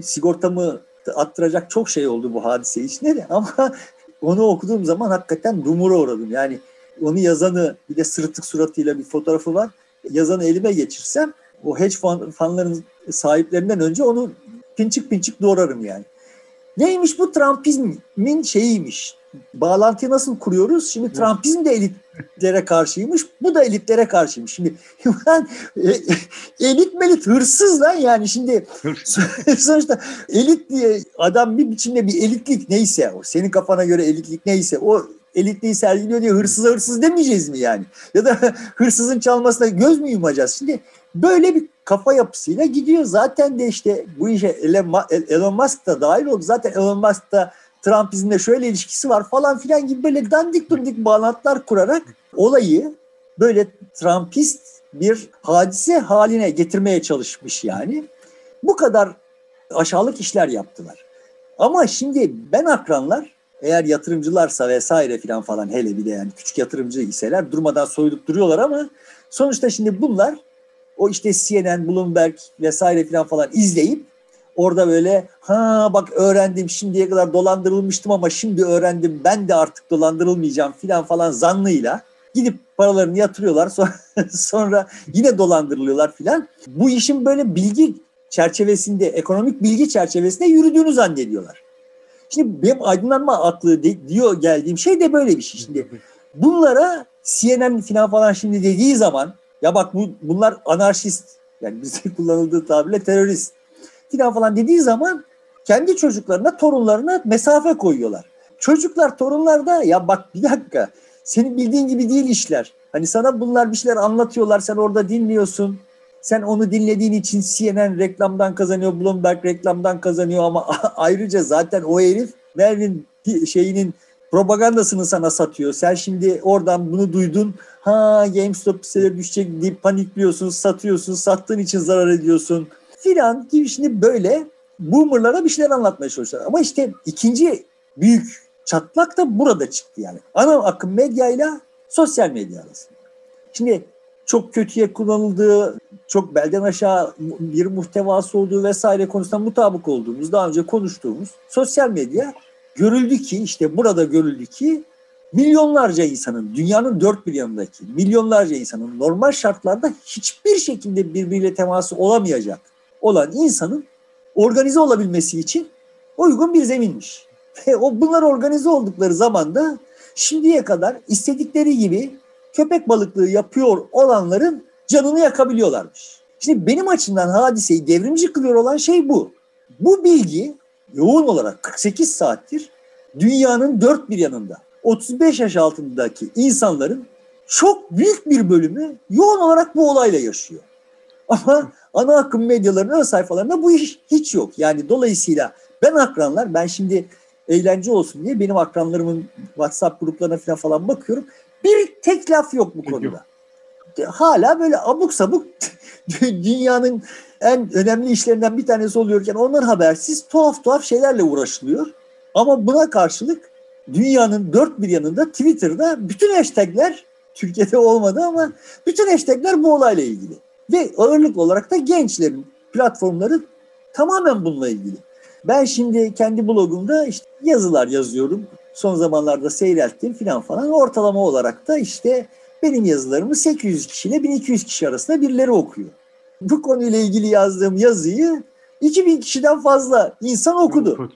sigortamı attıracak çok şey oldu bu hadise içinde de ama onu okuduğum zaman hakikaten dumura uğradım. Yani onu yazanı bir de sırıtık suratıyla bir fotoğrafı var. Yazanı elime geçirsem o hedge fanların sahiplerinden önce onu pinçik pinçik doğrarım yani. Neymiş bu Trumpizmin şeyiymiş. Bağlantıyı nasıl kuruyoruz? Şimdi Trumpizm de elitlere karşıymış. Bu da elitlere karşıymış. Şimdi ben e, elit melit hırsız lan yani şimdi sonuçta elit diye adam bir biçimde bir elitlik neyse o senin kafana göre elitlik neyse o elitliği sergiliyor diye hırsıza hırsız demeyeceğiz mi yani? Ya da hırsızın çalmasına göz mü yumacağız? Şimdi böyle bir kafa yapısıyla gidiyor. Zaten de işte bu işe Elon Musk da dahil oldu. Zaten Elon Musk da Trumpizmle şöyle ilişkisi var falan filan gibi böyle dandik dundik bağlantılar kurarak olayı böyle Trumpist bir hadise haline getirmeye çalışmış yani. Bu kadar aşağılık işler yaptılar. Ama şimdi ben akranlar eğer yatırımcılarsa vesaire filan falan hele bir de yani küçük yatırımcı iseler durmadan soyulup duruyorlar ama sonuçta şimdi bunlar o işte CNN, Bloomberg vesaire filan falan izleyip orada böyle ha bak öğrendim şimdiye kadar dolandırılmıştım ama şimdi öğrendim ben de artık dolandırılmayacağım filan falan zannıyla gidip paralarını yatırıyorlar sonra, sonra yine dolandırılıyorlar filan. Bu işin böyle bilgi çerçevesinde, ekonomik bilgi çerçevesinde yürüdüğünü zannediyorlar. Şimdi benim aydınlanma aklı de, diyor geldiğim şey de böyle bir şey. Şimdi bunlara CNN falan falan şimdi dediği zaman ya bak bu, bunlar anarşist yani bize kullanıldığı tabirle terörist falan falan dediği zaman kendi çocuklarına, torunlarına mesafe koyuyorlar. Çocuklar, torunlar da ya bak bir dakika senin bildiğin gibi değil işler. Hani sana bunlar bir şeyler anlatıyorlar, sen orada dinliyorsun. Sen onu dinlediğin için CNN reklamdan kazanıyor, Bloomberg reklamdan kazanıyor ama ayrıca zaten o herif Mervin şeyinin propagandasını sana satıyor. Sen şimdi oradan bunu duydun. Ha GameStop hisseleri düşecek deyip panikliyorsun, satıyorsun, sattığın için zarar ediyorsun filan gibi şimdi böyle boomerlara bir şeyler anlatmaya çalışıyorlar. Ama işte ikinci büyük çatlak da burada çıktı yani. Ana akım medyayla sosyal medya arasında. Şimdi çok kötüye kullanıldığı, çok belden aşağı bir muhtevası olduğu vesaire konusunda mutabık olduğumuz, daha önce konuştuğumuz sosyal medya görüldü ki işte burada görüldü ki milyonlarca insanın, dünyanın dört bir yanındaki milyonlarca insanın normal şartlarda hiçbir şekilde birbiriyle teması olamayacak olan insanın organize olabilmesi için uygun bir zeminmiş. Ve o bunlar organize oldukları zaman da şimdiye kadar istedikleri gibi köpek balıklığı yapıyor olanların canını yakabiliyorlarmış. Şimdi benim açımdan hadiseyi devrimci kılıyor olan şey bu. Bu bilgi yoğun olarak 48 saattir dünyanın dört bir yanında 35 yaş altındaki insanların çok büyük bir bölümü yoğun olarak bu olayla yaşıyor. Ama ana akım medyaların ön sayfalarında bu iş hiç yok. Yani dolayısıyla ben akranlar, ben şimdi eğlence olsun diye benim akranlarımın WhatsApp gruplarına falan, falan bakıyorum. Bir tek laf yok bu konuda. Hala böyle abuk sabuk dünyanın en önemli işlerinden bir tanesi oluyorken onlar habersiz tuhaf tuhaf şeylerle uğraşılıyor. Ama buna karşılık dünyanın dört bir yanında Twitter'da bütün hashtagler Türkiye'de olmadı ama bütün hashtagler bu olayla ilgili. Ve ağırlık olarak da gençlerin platformları tamamen bununla ilgili. Ben şimdi kendi blogumda işte yazılar yazıyorum. Son zamanlarda seyrettim filan falan. Ortalama olarak da işte benim yazılarımı 800 kişiyle 1200 kişi arasında birileri okuyor. Bu konuyla ilgili yazdığım yazıyı 2000 kişiden fazla insan okudu.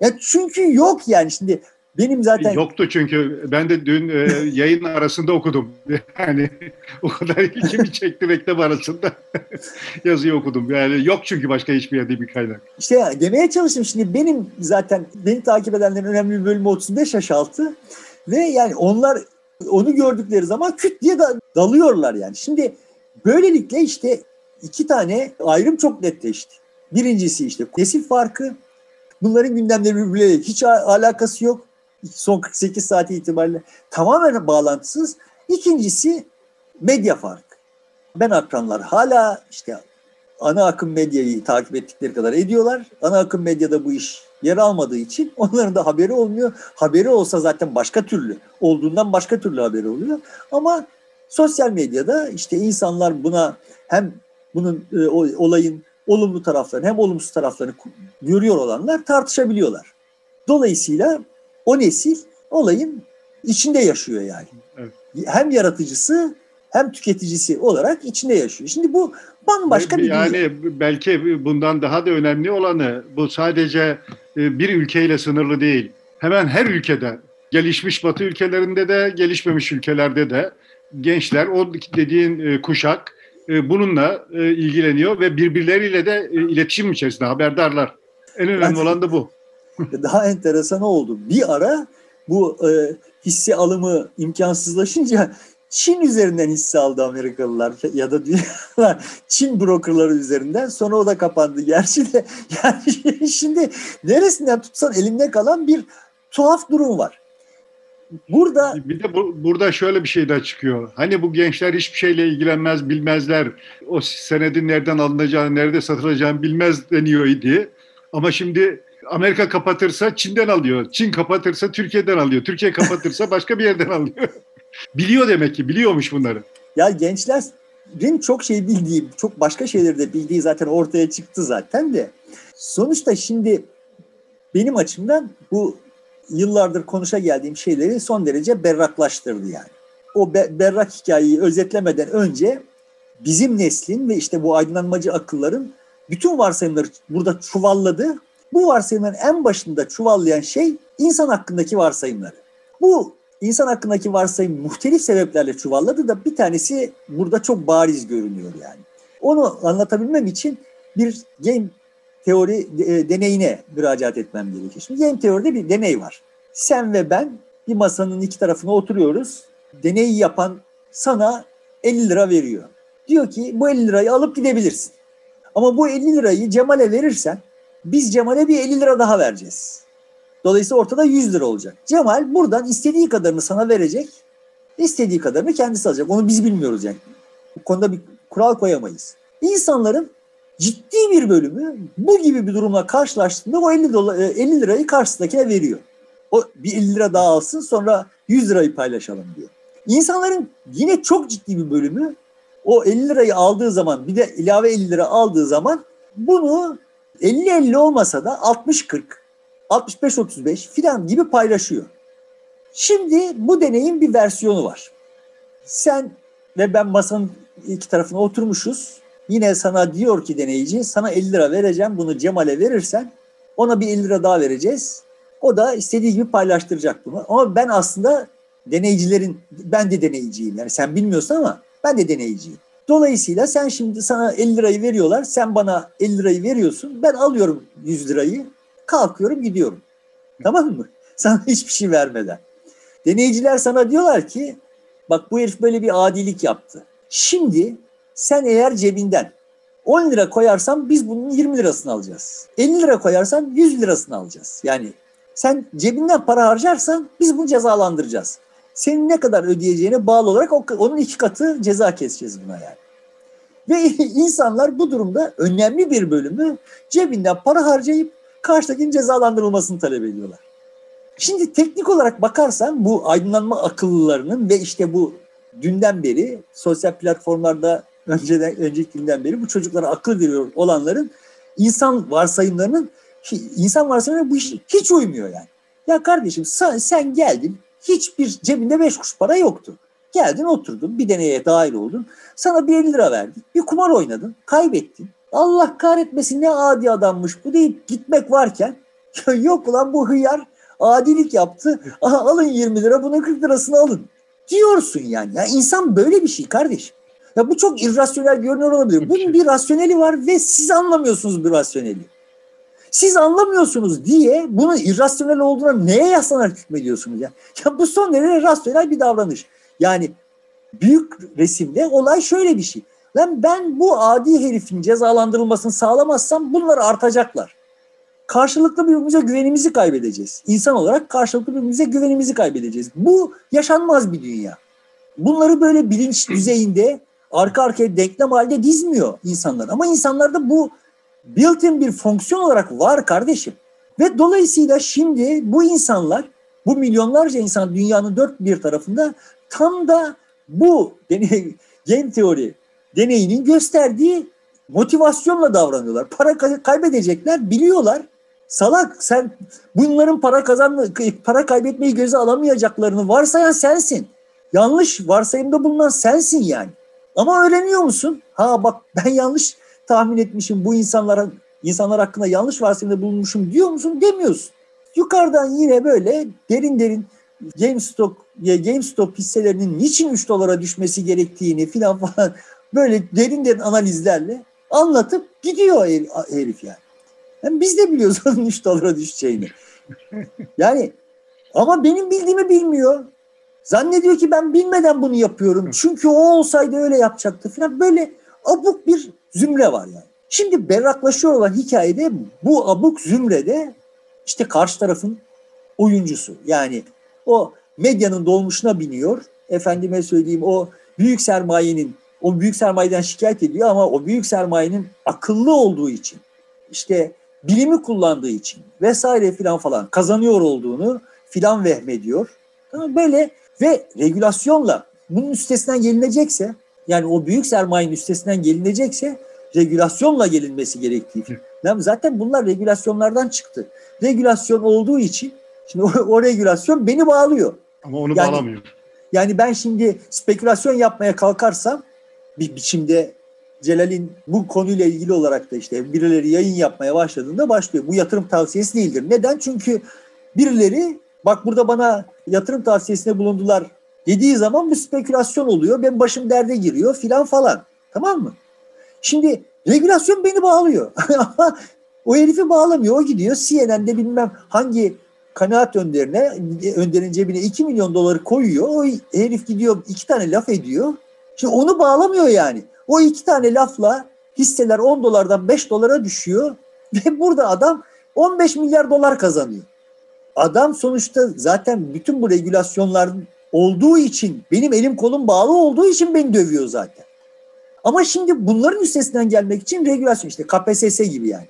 Ya çünkü yok yani şimdi benim zaten... Yoktu çünkü ben de dün e, yayın arasında okudum. Yani o kadar ilgimi çekti mektep arasında yazıyı okudum. Yani yok çünkü başka hiçbir yerde bir kaynak. İşte demeye çalıştım şimdi benim zaten beni takip edenlerin önemli bir bölümü 35 yaş altı ve yani onlar onu gördükleri zaman küt diye da dalıyorlar yani. Şimdi böylelikle işte iki tane ayrım çok netleşti. Birincisi işte nesil farkı. Bunların gündemleri birbirleriyle hiç alakası yok son 48 saati itibariyle tamamen bağlantısız. İkincisi medya farkı. Ben akranlar hala işte ana akım medyayı takip ettikleri kadar ediyorlar. Ana akım medyada bu iş yer almadığı için onların da haberi olmuyor. Haberi olsa zaten başka türlü olduğundan başka türlü haberi oluyor. Ama sosyal medyada işte insanlar buna hem bunun e, olayın olumlu taraflarını hem olumsuz taraflarını görüyor olanlar tartışabiliyorlar. Dolayısıyla o nesil olayın içinde yaşıyor yani. Evet. Hem yaratıcısı hem tüketicisi olarak içinde yaşıyor. Şimdi bu bambaşka bir Yani dünya. belki bundan daha da önemli olanı bu sadece e, bir ülkeyle sınırlı değil. Hemen her ülkede, gelişmiş batı ülkelerinde de, gelişmemiş ülkelerde de gençler, o dediğin e, kuşak e, bununla ilgileniyor ve birbirleriyle de iletişim içerisinde haberdarlar. En önemli olan da bu. Daha enteresan oldu. Bir ara bu e, hisse alımı imkansızlaşınca Çin üzerinden hisse aldı Amerikalılar ya da dünyalar Çin brokerları üzerinden. Sonra o da kapandı. Gerçi de yani şimdi neresinden tutsan elinde kalan bir tuhaf durum var. Burada bir de bu, burada şöyle bir şey de çıkıyor. Hani bu gençler hiçbir şeyle ilgilenmez, bilmezler. O senedin nereden alınacağını, nerede satılacağını bilmez deniyor idi. Ama şimdi Amerika kapatırsa Çin'den alıyor. Çin kapatırsa Türkiye'den alıyor. Türkiye kapatırsa başka bir yerden alıyor. Biliyor demek ki, biliyormuş bunları. Ya gençlerin çok şey bildiği, çok başka şeyleri de bildiği zaten ortaya çıktı zaten de. Sonuçta şimdi benim açımdan bu yıllardır konuşa geldiğim şeyleri son derece berraklaştırdı yani. O be- berrak hikayeyi özetlemeden önce bizim neslin ve işte bu aydınlanmacı akılların bütün varsayımları burada çuvalladı. Bu varsayımların en başında çuvallayan şey insan hakkındaki varsayımları. Bu insan hakkındaki varsayım muhtelif sebeplerle çuvalladı da bir tanesi burada çok bariz görünüyor yani. Onu anlatabilmem için bir game teori e, deneyine müracaat etmem gerekiyor. Şimdi game teoride bir deney var. Sen ve ben bir masanın iki tarafına oturuyoruz. Deneyi yapan sana 50 lira veriyor. Diyor ki bu 50 lirayı alıp gidebilirsin. Ama bu 50 lirayı Cemal'e verirsen biz Cemal'e bir 50 lira daha vereceğiz. Dolayısıyla ortada 100 lira olacak. Cemal buradan istediği kadarını sana verecek. istediği kadarını kendisi alacak. Onu biz bilmiyoruz yani. Bu konuda bir kural koyamayız. İnsanların ciddi bir bölümü bu gibi bir durumla karşılaştığında o 50, dolar, 50 e, lirayı karşısındakine veriyor. O bir 50 lira daha alsın sonra 100 lirayı paylaşalım diyor. İnsanların yine çok ciddi bir bölümü o 50 lirayı aldığı zaman bir de ilave 50 lira aldığı zaman bunu 50-50 olmasa da 60-40, 65-35 filan gibi paylaşıyor. Şimdi bu deneyin bir versiyonu var. Sen ve ben masanın iki tarafına oturmuşuz. Yine sana diyor ki deneyici sana 50 lira vereceğim bunu Cemal'e verirsen ona bir 50 lira daha vereceğiz. O da istediği gibi paylaştıracak bunu. Ama ben aslında deneyicilerin, ben de deneyiciyim. Yani sen bilmiyorsun ama ben de deneyiciyim. Dolayısıyla sen şimdi sana 50 lirayı veriyorlar. Sen bana 50 lirayı veriyorsun. Ben alıyorum 100 lirayı. Kalkıyorum gidiyorum. Tamam mı? Sana hiçbir şey vermeden. Deneyiciler sana diyorlar ki bak bu herif böyle bir adilik yaptı. Şimdi sen eğer cebinden 10 lira koyarsan biz bunun 20 lirasını alacağız. 50 lira koyarsan 100 lirasını alacağız. Yani sen cebinden para harcarsan biz bunu cezalandıracağız. Senin ne kadar ödeyeceğine bağlı olarak onun iki katı ceza keseceğiz buna yani. Ve insanlar bu durumda önemli bir bölümü cebinden para harcayıp karşıdakinin cezalandırılmasını talep ediyorlar. Şimdi teknik olarak bakarsan bu aydınlanma akıllılarının ve işte bu dünden beri sosyal platformlarda önceden önceki günden beri bu çocuklara akıl veriyor olanların insan varsayımlarının insan varsayımlarına bu iş hiç uymuyor yani. Ya kardeşim sen, sen geldin hiçbir cebinde beş kuruş para yoktu. Geldin oturdun bir deneye dahil oldun. Sana bir 50 lira verdik. Bir kumar oynadın. Kaybettin. Allah kahretmesin ne adi adammış bu deyip gitmek varken yok ulan bu hıyar adilik yaptı. Aha alın 20 lira bunun 40 lirasını alın. Diyorsun yani. Ya insan böyle bir şey kardeşim. Ya bu çok irrasyonel görünüyor olabilir. Bunun bir rasyoneli var ve siz anlamıyorsunuz bir rasyoneli. Siz anlamıyorsunuz diye bunun irrasyonel olduğuna neye yaslanarak hükmediyorsunuz ya? Ya bu son derece rasyonel bir davranış. Yani büyük resimde olay şöyle bir şey. Lan ben bu adi herifin cezalandırılmasını sağlamazsam bunlar artacaklar. Karşılıklı birbirimize güvenimizi kaybedeceğiz. İnsan olarak karşılıklı birbirimize güvenimizi kaybedeceğiz. Bu yaşanmaz bir dünya. Bunları böyle bilinç düzeyinde arka arkaya denklem halinde dizmiyor insanlar. Ama insanlarda bu built-in bir fonksiyon olarak var kardeşim. Ve dolayısıyla şimdi bu insanlar, bu milyonlarca insan dünyanın dört bir tarafında tam da bu deney, game teori deneyinin gösterdiği motivasyonla davranıyorlar. Para kaybedecekler, biliyorlar. Salak sen bunların para kazanma, para kaybetmeyi göze alamayacaklarını varsayan sensin. Yanlış varsayımda bulunan sensin yani. Ama öğreniyor musun? Ha bak ben yanlış tahmin etmişim bu insanlara insanlar hakkında yanlış varsayımda bulunmuşum diyor musun? Demiyorsun. Yukarıdan yine böyle derin derin GameStop GameStop hisselerinin niçin 3 dolara düşmesi gerektiğini filan falan böyle derin derin analizlerle anlatıp gidiyor herif yani. yani biz de biliyoruz onun 3 dolara düşeceğini. Yani Ama benim bildiğimi bilmiyor. Zannediyor ki ben bilmeden bunu yapıyorum. Çünkü o olsaydı öyle yapacaktı falan. Böyle abuk bir zümre var yani. Şimdi berraklaşıyor olan hikayede bu abuk zümrede işte karşı tarafın oyuncusu. Yani o medyanın dolmuşuna biniyor. Efendime söyleyeyim o büyük sermayenin o büyük sermayeden şikayet ediyor ama o büyük sermayenin akıllı olduğu için işte bilimi kullandığı için vesaire filan falan kazanıyor olduğunu filan vehmediyor. Tamam böyle ve regülasyonla bunun üstesinden gelinecekse yani o büyük sermayenin üstesinden gelinecekse regülasyonla gelinmesi gerektiği. Yani zaten bunlar regülasyonlardan çıktı. Regülasyon olduğu için şimdi o, o regülasyon beni bağlıyor. Ama onu Yani- bağlamıyor. Yani ben şimdi spekülasyon yapmaya kalkarsam bir biçimde Celal'in bu konuyla ilgili olarak da işte birileri yayın yapmaya başladığında başlıyor. Bu yatırım tavsiyesi değildir. Neden? Çünkü birileri bak burada bana yatırım tavsiyesinde bulundular dediği zaman bu spekülasyon oluyor. Ben başım derde giriyor filan falan. Tamam mı? Şimdi regülasyon beni bağlıyor. O herifi bağlamıyor. O gidiyor CNN'de bilmem hangi kanaat önderine, önderin cebine 2 milyon doları koyuyor. O herif gidiyor iki tane laf ediyor. Şimdi onu bağlamıyor yani. O iki tane lafla hisseler 10 dolardan 5 dolara düşüyor. Ve burada adam 15 milyar dolar kazanıyor. Adam sonuçta zaten bütün bu regülasyonlar olduğu için, benim elim kolum bağlı olduğu için beni dövüyor zaten. Ama şimdi bunların üstesinden gelmek için regülasyon işte KPSS gibi yani.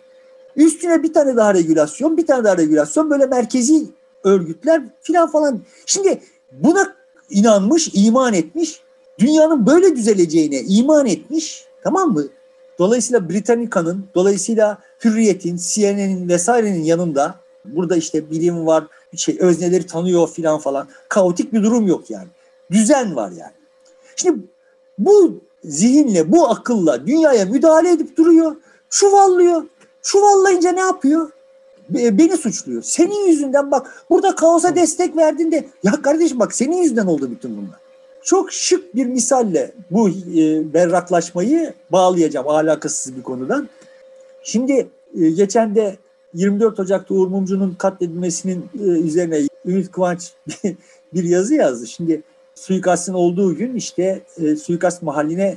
Üstüne bir tane daha regülasyon, bir tane daha regülasyon böyle merkezi örgütler filan falan. Şimdi buna inanmış, iman etmiş, dünyanın böyle düzeleceğine iman etmiş, tamam mı? Dolayısıyla Britannica'nın, dolayısıyla Hürriyet'in, CNN'in vesairenin yanında burada işte bilim var, şey özneleri tanıyor filan falan. Kaotik bir durum yok yani. Düzen var yani. Şimdi bu zihinle, bu akılla dünyaya müdahale edip duruyor. Çuvallıyor. Çuvallayınca ne yapıyor? Be- Beni suçluyor. Senin yüzünden bak burada kaosa destek verdin de ya kardeşim bak senin yüzünden oldu bütün bunlar. Çok şık bir misalle bu e, berraklaşmayı bağlayacağım alakasız bir konudan. Şimdi e, geçen de 24 Ocak'ta Uğur Mumcu'nun katledilmesinin e, üzerine Ümit Kıvanç bir yazı yazdı. Şimdi suikastın olduğu gün işte e, suikast mahalline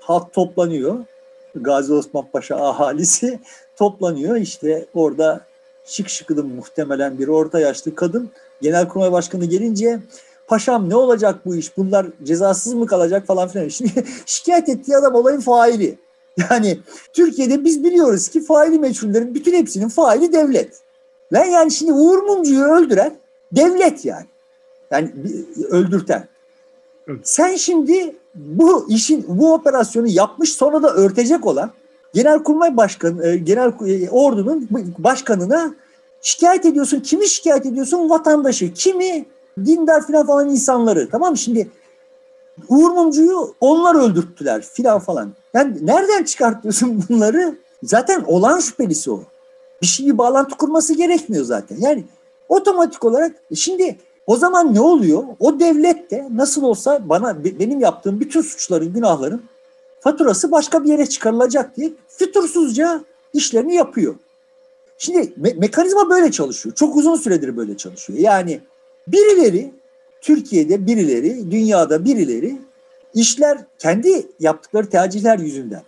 halk toplanıyor. Gazi Osman Paşa ahalisi toplanıyor. İşte orada şık şıkıdım muhtemelen bir orta yaşlı kadın. Genelkurmay Başkanı gelince paşam ne olacak bu iş? Bunlar cezasız mı kalacak falan filan. Şimdi şikayet ettiği adam olayın faili. Yani Türkiye'de biz biliyoruz ki faili meçhullerin bütün hepsinin faili devlet. Lan yani şimdi Uğur Mumcu'yu öldüren devlet yani. Yani öldürten. Evet. Sen şimdi bu işin bu operasyonu yapmış sonra da örtecek olan Genelkurmay Başkanı, e, Genel e, Ordu'nun başkanına şikayet ediyorsun. Kimi şikayet ediyorsun? Vatandaşı. Kimi? Dindar filan falan insanları. Tamam mı? Şimdi Uğur Mumcu'yu onlar öldürttüler filan falan. Yani nereden çıkartıyorsun bunları? Zaten olan şüphelisi o. Bir şey bir bağlantı kurması gerekmiyor zaten. Yani otomatik olarak e şimdi o zaman ne oluyor? O devlet de nasıl olsa bana be- benim yaptığım bütün suçların, günahların faturası başka bir yere çıkarılacak diye fütursuzca işlerini yapıyor. Şimdi me- mekanizma böyle çalışıyor. Çok uzun süredir böyle çalışıyor. Yani birileri Türkiye'de birileri, dünyada birileri işler kendi yaptıkları tercihler yüzünden,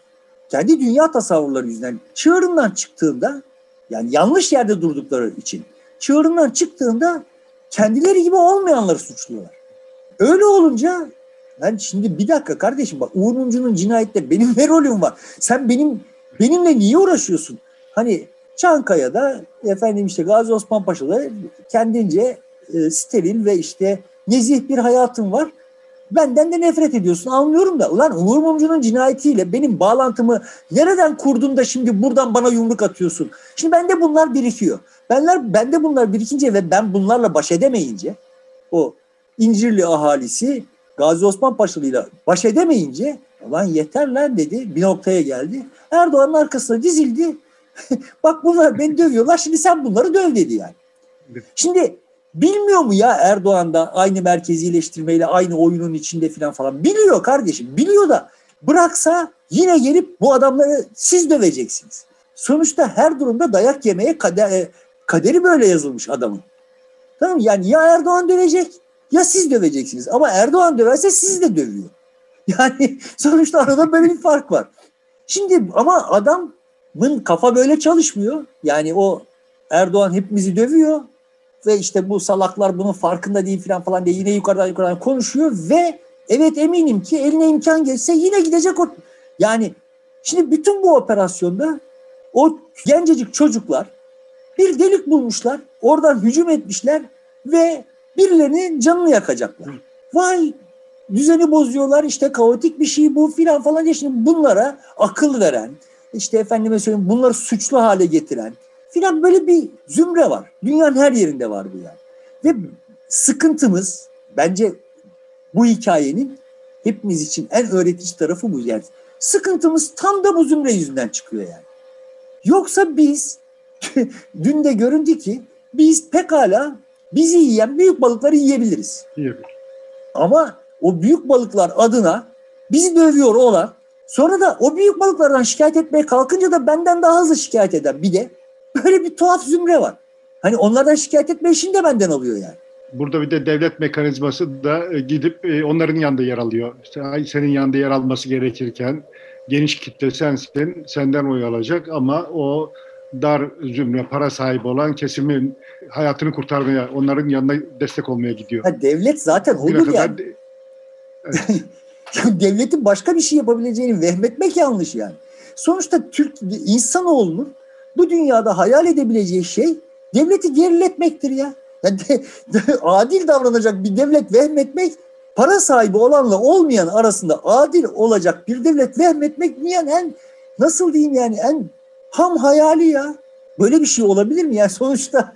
kendi dünya tasavvurları yüzünden çığırından çıktığında yani yanlış yerde durdukları için çığırından çıktığında kendileri gibi olmayanları suçluyorlar. Öyle olunca ben şimdi bir dakika kardeşim bak Uğur Mumcu'nun cinayette benim ne rolüm var? Sen benim benimle niye uğraşıyorsun? Hani Çankaya'da efendim işte Gazi Osman Paşa'da kendince e, steril ve işte nezih bir hayatın var. Benden de nefret ediyorsun anlıyorum da. Ulan Uğur Mumcu'nun cinayetiyle benim bağlantımı nereden kurdun da şimdi buradan bana yumruk atıyorsun? Şimdi bende bunlar birikiyor. Benler, bende bunlar birikince ve ben bunlarla baş edemeyince o İncirli ahalisi Gazi Osman Paşalı'yla baş edemeyince ulan yeter lan dedi bir noktaya geldi. Erdoğan'ın arkasına dizildi. Bak bunlar beni dövüyorlar şimdi sen bunları döv dedi yani. Şimdi bilmiyor mu ya Erdoğan da aynı merkezileştirmeyle aynı oyunun içinde falan falan. Biliyor kardeşim biliyor da bıraksa yine gelip bu adamları siz döveceksiniz. Sonuçta her durumda dayak yemeye kader, e, kaderi böyle yazılmış adamın. Tamam? Yani ya Erdoğan dövecek ya siz döveceksiniz. Ama Erdoğan döverse sizi de dövüyor. Yani sonuçta arada böyle bir fark var. Şimdi ama adamın kafa böyle çalışmıyor. Yani o Erdoğan hepimizi dövüyor ve işte bu salaklar bunun farkında değil falan falan diye yine yukarıdan yukarıdan konuşuyor ve evet eminim ki eline imkan geçse yine gidecek o. Yani şimdi bütün bu operasyonda o gencecik çocuklar bir delik bulmuşlar. Oradan hücum etmişler ve birilerinin canını yakacaklar. Vay düzeni bozuyorlar işte kaotik bir şey bu filan falan diye şimdi bunlara akıl veren işte efendime söyleyeyim bunları suçlu hale getiren filan böyle bir zümre var. Dünyanın her yerinde var bu yani. Ve sıkıntımız bence bu hikayenin hepimiz için en öğretici tarafı bu yani. Sıkıntımız tam da bu zümre yüzünden çıkıyor yani. Yoksa biz dün de göründü ki biz pekala bizi yiyen büyük balıkları yiyebiliriz. Yiyebilir. Ama o büyük balıklar adına bizi dövüyor olan sonra da o büyük balıklardan şikayet etmeye kalkınca da benden daha hızlı şikayet eden bir de böyle bir tuhaf zümre var. Hani onlardan şikayet etme işini de benden alıyor yani. Burada bir de devlet mekanizması da e, gidip e, onların yanında yer alıyor. Senin yanında yer alması gerekirken geniş kitle sensin, senden oy alacak ama o dar zümre, para sahibi olan kesimin hayatını kurtarmaya, onların yanına destek olmaya gidiyor. Ha, devlet zaten Bugüne yani. kadar- Devletin başka bir şey yapabileceğini vehmetmek yanlış yani. Sonuçta Türk insanoğlunun bu dünyada hayal edebileceği şey devleti geriletmektir ya. Yani de- de- adil davranacak bir devlet vehmetmek para sahibi olanla olmayan arasında adil olacak bir devlet vehmetmek dünyanın en nasıl diyeyim yani en ham hayali ya. Böyle bir şey olabilir mi? Yani sonuçta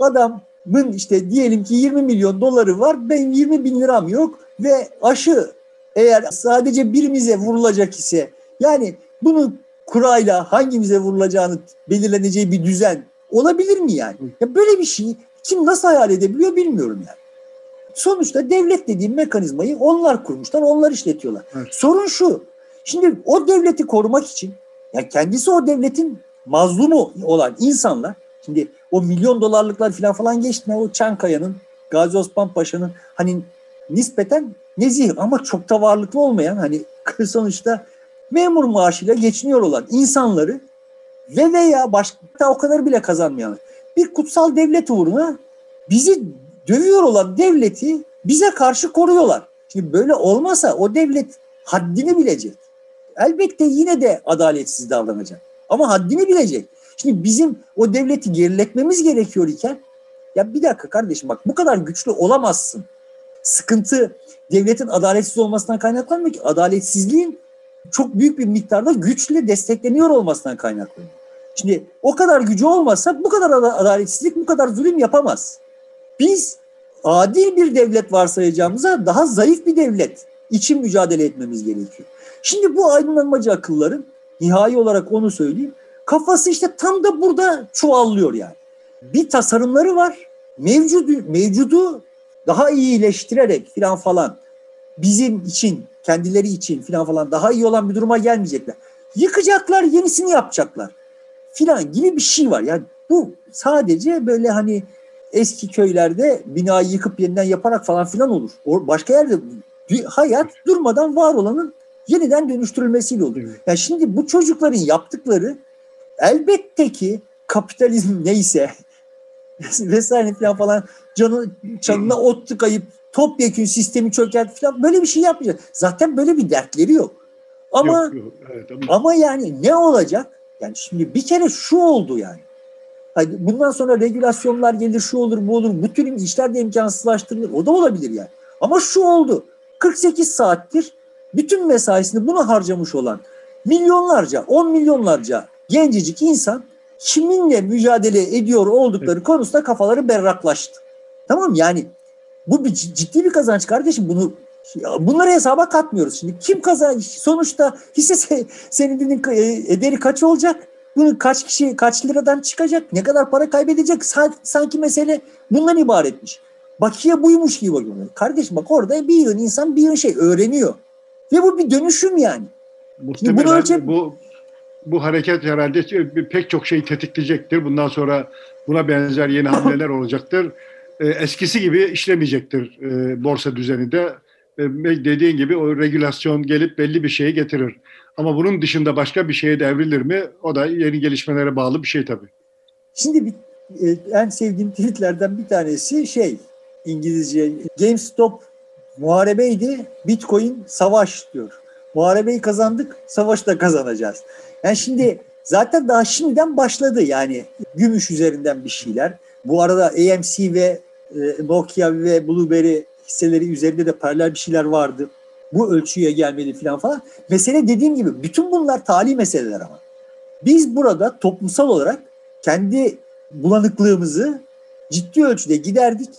adamın işte diyelim ki 20 milyon doları var. Benim 20 bin liram yok ve aşı eğer sadece birimize vurulacak ise yani bunun kurayla hangimize vurulacağını belirleneceği bir düzen olabilir mi yani? Ya böyle bir şeyi kim nasıl hayal edebiliyor bilmiyorum yani. Sonuçta devlet dediğim mekanizmayı onlar kurmuşlar, onlar işletiyorlar. Evet. Sorun şu. Şimdi o devleti korumak için ya kendisi o devletin mazlumu olan insanlar şimdi o milyon dolarlıklar falan falan geçti. O Çankaya'nın, Gazi Osman Paşa'nın hani nispeten nezih ama çok da varlıklı olmayan hani sonuçta memur maaşıyla geçiniyor olan insanları ve veya başka o kadar bile kazanmayan bir kutsal devlet uğruna bizi dövüyor olan devleti bize karşı koruyorlar. Şimdi böyle olmasa o devlet haddini bilecek. Elbette yine de adaletsiz davranacak. Ama haddini bilecek. Şimdi bizim o devleti geriletmemiz gerekiyor iken ya bir dakika kardeşim bak bu kadar güçlü olamazsın. Sıkıntı devletin adaletsiz olmasından kaynaklanmıyor ki. Adaletsizliğin çok büyük bir miktarda güçle destekleniyor olmasından kaynaklanıyor. Şimdi o kadar gücü olmasa bu kadar ada- adaletsizlik, bu kadar zulüm yapamaz. Biz adil bir devlet varsayacağımıza daha zayıf bir devlet için mücadele etmemiz gerekiyor. Şimdi bu aydınlanmacı akılların nihai olarak onu söyleyeyim. Kafası işte tam da burada çuvallıyor yani. Bir tasarımları var. Mevcudu, mevcudu daha iyileştirerek filan falan bizim için, kendileri için filan falan daha iyi olan bir duruma gelmeyecekler. Yıkacaklar, yenisini yapacaklar filan gibi bir şey var. Yani bu sadece böyle hani eski köylerde binayı yıkıp yeniden yaparak falan filan olur. O başka yerde hayat durmadan var olanın yeniden dönüştürülmesiyle olur. Yani şimdi bu çocukların yaptıkları elbette ki kapitalizm neyse vesaire falan falan canı, canına ot tıkayıp topyekün sistemi çökert falan böyle bir şey yapmayacak. Zaten böyle bir dertleri yok. Ama Yok, yok, evet, ama ama yani ne olacak? Yani şimdi bir kere şu oldu yani. Hani bundan sonra regülasyonlar gelir, şu olur, bu olur. Bu tür işler de imkansızlaştırılır. O da olabilir yani. Ama şu oldu. 48 saattir bütün mesaisini buna harcamış olan milyonlarca, 10 milyonlarca gencecik insan kiminle mücadele ediyor oldukları konusunda kafaları berraklaştı. Tamam yani bu bir ciddi bir kazanç kardeşim. Bunu bunları hesaba katmıyoruz. Şimdi kim kazan sonuçta hisse se- senedinin e, ederi kaç olacak? Bunu kaç kişi kaç liradan çıkacak? Ne kadar para kaybedecek? Sa- sanki mesele bundan ibaretmiş. Bakiye buymuş gibi bakıyor. Kardeşim bak orada bir yığın insan bir yığın şey öğreniyor. Ve bu bir dönüşüm yani. muhtemelen bunu ölçep- bu bu hareket herhalde pek çok şeyi tetikleyecektir. Bundan sonra buna benzer yeni hamleler olacaktır. E, eskisi gibi işlemeyecektir e, borsa düzeni de. E, dediğin gibi o regülasyon gelip belli bir şeyi getirir. Ama bunun dışında başka bir şeye devrilir mi? O da yeni gelişmelere bağlı bir şey tabii. Şimdi bir, en sevdiğim tweetlerden bir tanesi şey İngilizce GameStop muharebeydi, Bitcoin savaş diyor. Muharebeyi kazandık, savaşı da kazanacağız. Yani şimdi zaten daha şimdiden başladı yani gümüş üzerinden bir şeyler. Bu arada AMC ve e, Nokia ve BlueBerry hisseleri üzerinde de paralel bir şeyler vardı. Bu ölçüye gelmedi falan falan. Mesele dediğim gibi bütün bunlar tali meseleler ama. Biz burada toplumsal olarak kendi bulanıklığımızı ciddi ölçüde giderdik.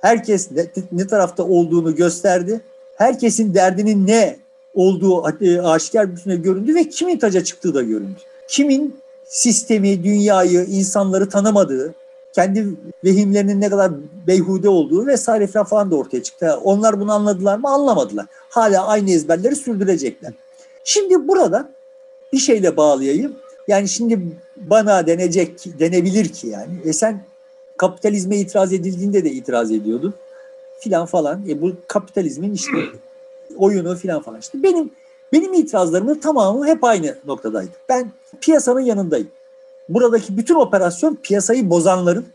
Herkes ne, ne tarafta olduğunu gösterdi. Herkesin derdinin ne olduğu e, aşikar bütüne göründü ve kimin taca çıktığı da göründü. Kimin sistemi, dünyayı, insanları tanımadığı, kendi vehimlerinin ne kadar beyhude olduğu vesaire falan da ortaya çıktı. Onlar bunu anladılar mı? Anlamadılar. Hala aynı ezberleri sürdürecekler. Şimdi burada bir şeyle bağlayayım. Yani şimdi bana denecek, denebilir ki yani. E sen kapitalizme itiraz edildiğinde de itiraz ediyordun. Filan falan. E bu kapitalizmin işte oyunu filan falan. İşte benim benim itirazlarımın tamamı hep aynı noktadaydı. Ben piyasanın yanındayım. Buradaki bütün operasyon piyasayı bozanların,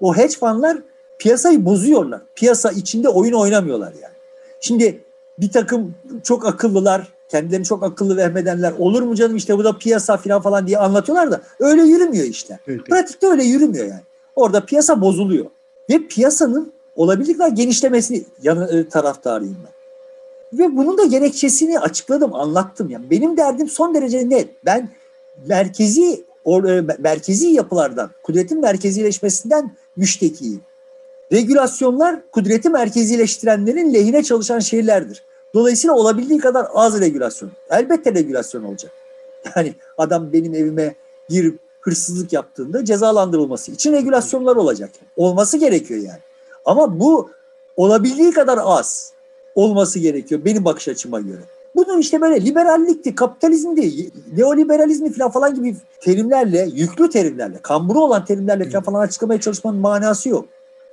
o hedge fundlar piyasayı bozuyorlar. Piyasa içinde oyun oynamıyorlar yani. Şimdi bir takım çok akıllılar, kendilerini çok akıllı vehmedenler olur mu canım işte bu da piyasa falan falan diye anlatıyorlar da öyle yürümüyor işte. Evet, Pratikte öyle yürümüyor yani. Orada piyasa bozuluyor. Ve piyasanın olabildiği kadar genişlemesi yanı, e, taraftarıyım ben. Ve bunun da gerekçesini açıkladım, anlattım. Yani benim derdim son derece net. Ben merkezi or, e, merkezi yapılardan, kudretin merkezileşmesinden müştekiyim. Regülasyonlar kudreti merkezileştirenlerin lehine çalışan şeylerdir. Dolayısıyla olabildiği kadar az regülasyon. Elbette regülasyon olacak. Yani adam benim evime girip hırsızlık yaptığında cezalandırılması için regülasyonlar olacak. Olması gerekiyor yani. Ama bu olabildiği kadar az olması gerekiyor benim bakış açıma göre. Bunun işte böyle liberallikti, kapitalizmdi, neoliberalizmi falan falan gibi terimlerle, yüklü terimlerle, kamburu olan terimlerle falan, falan açıklamaya çalışmanın manası yok.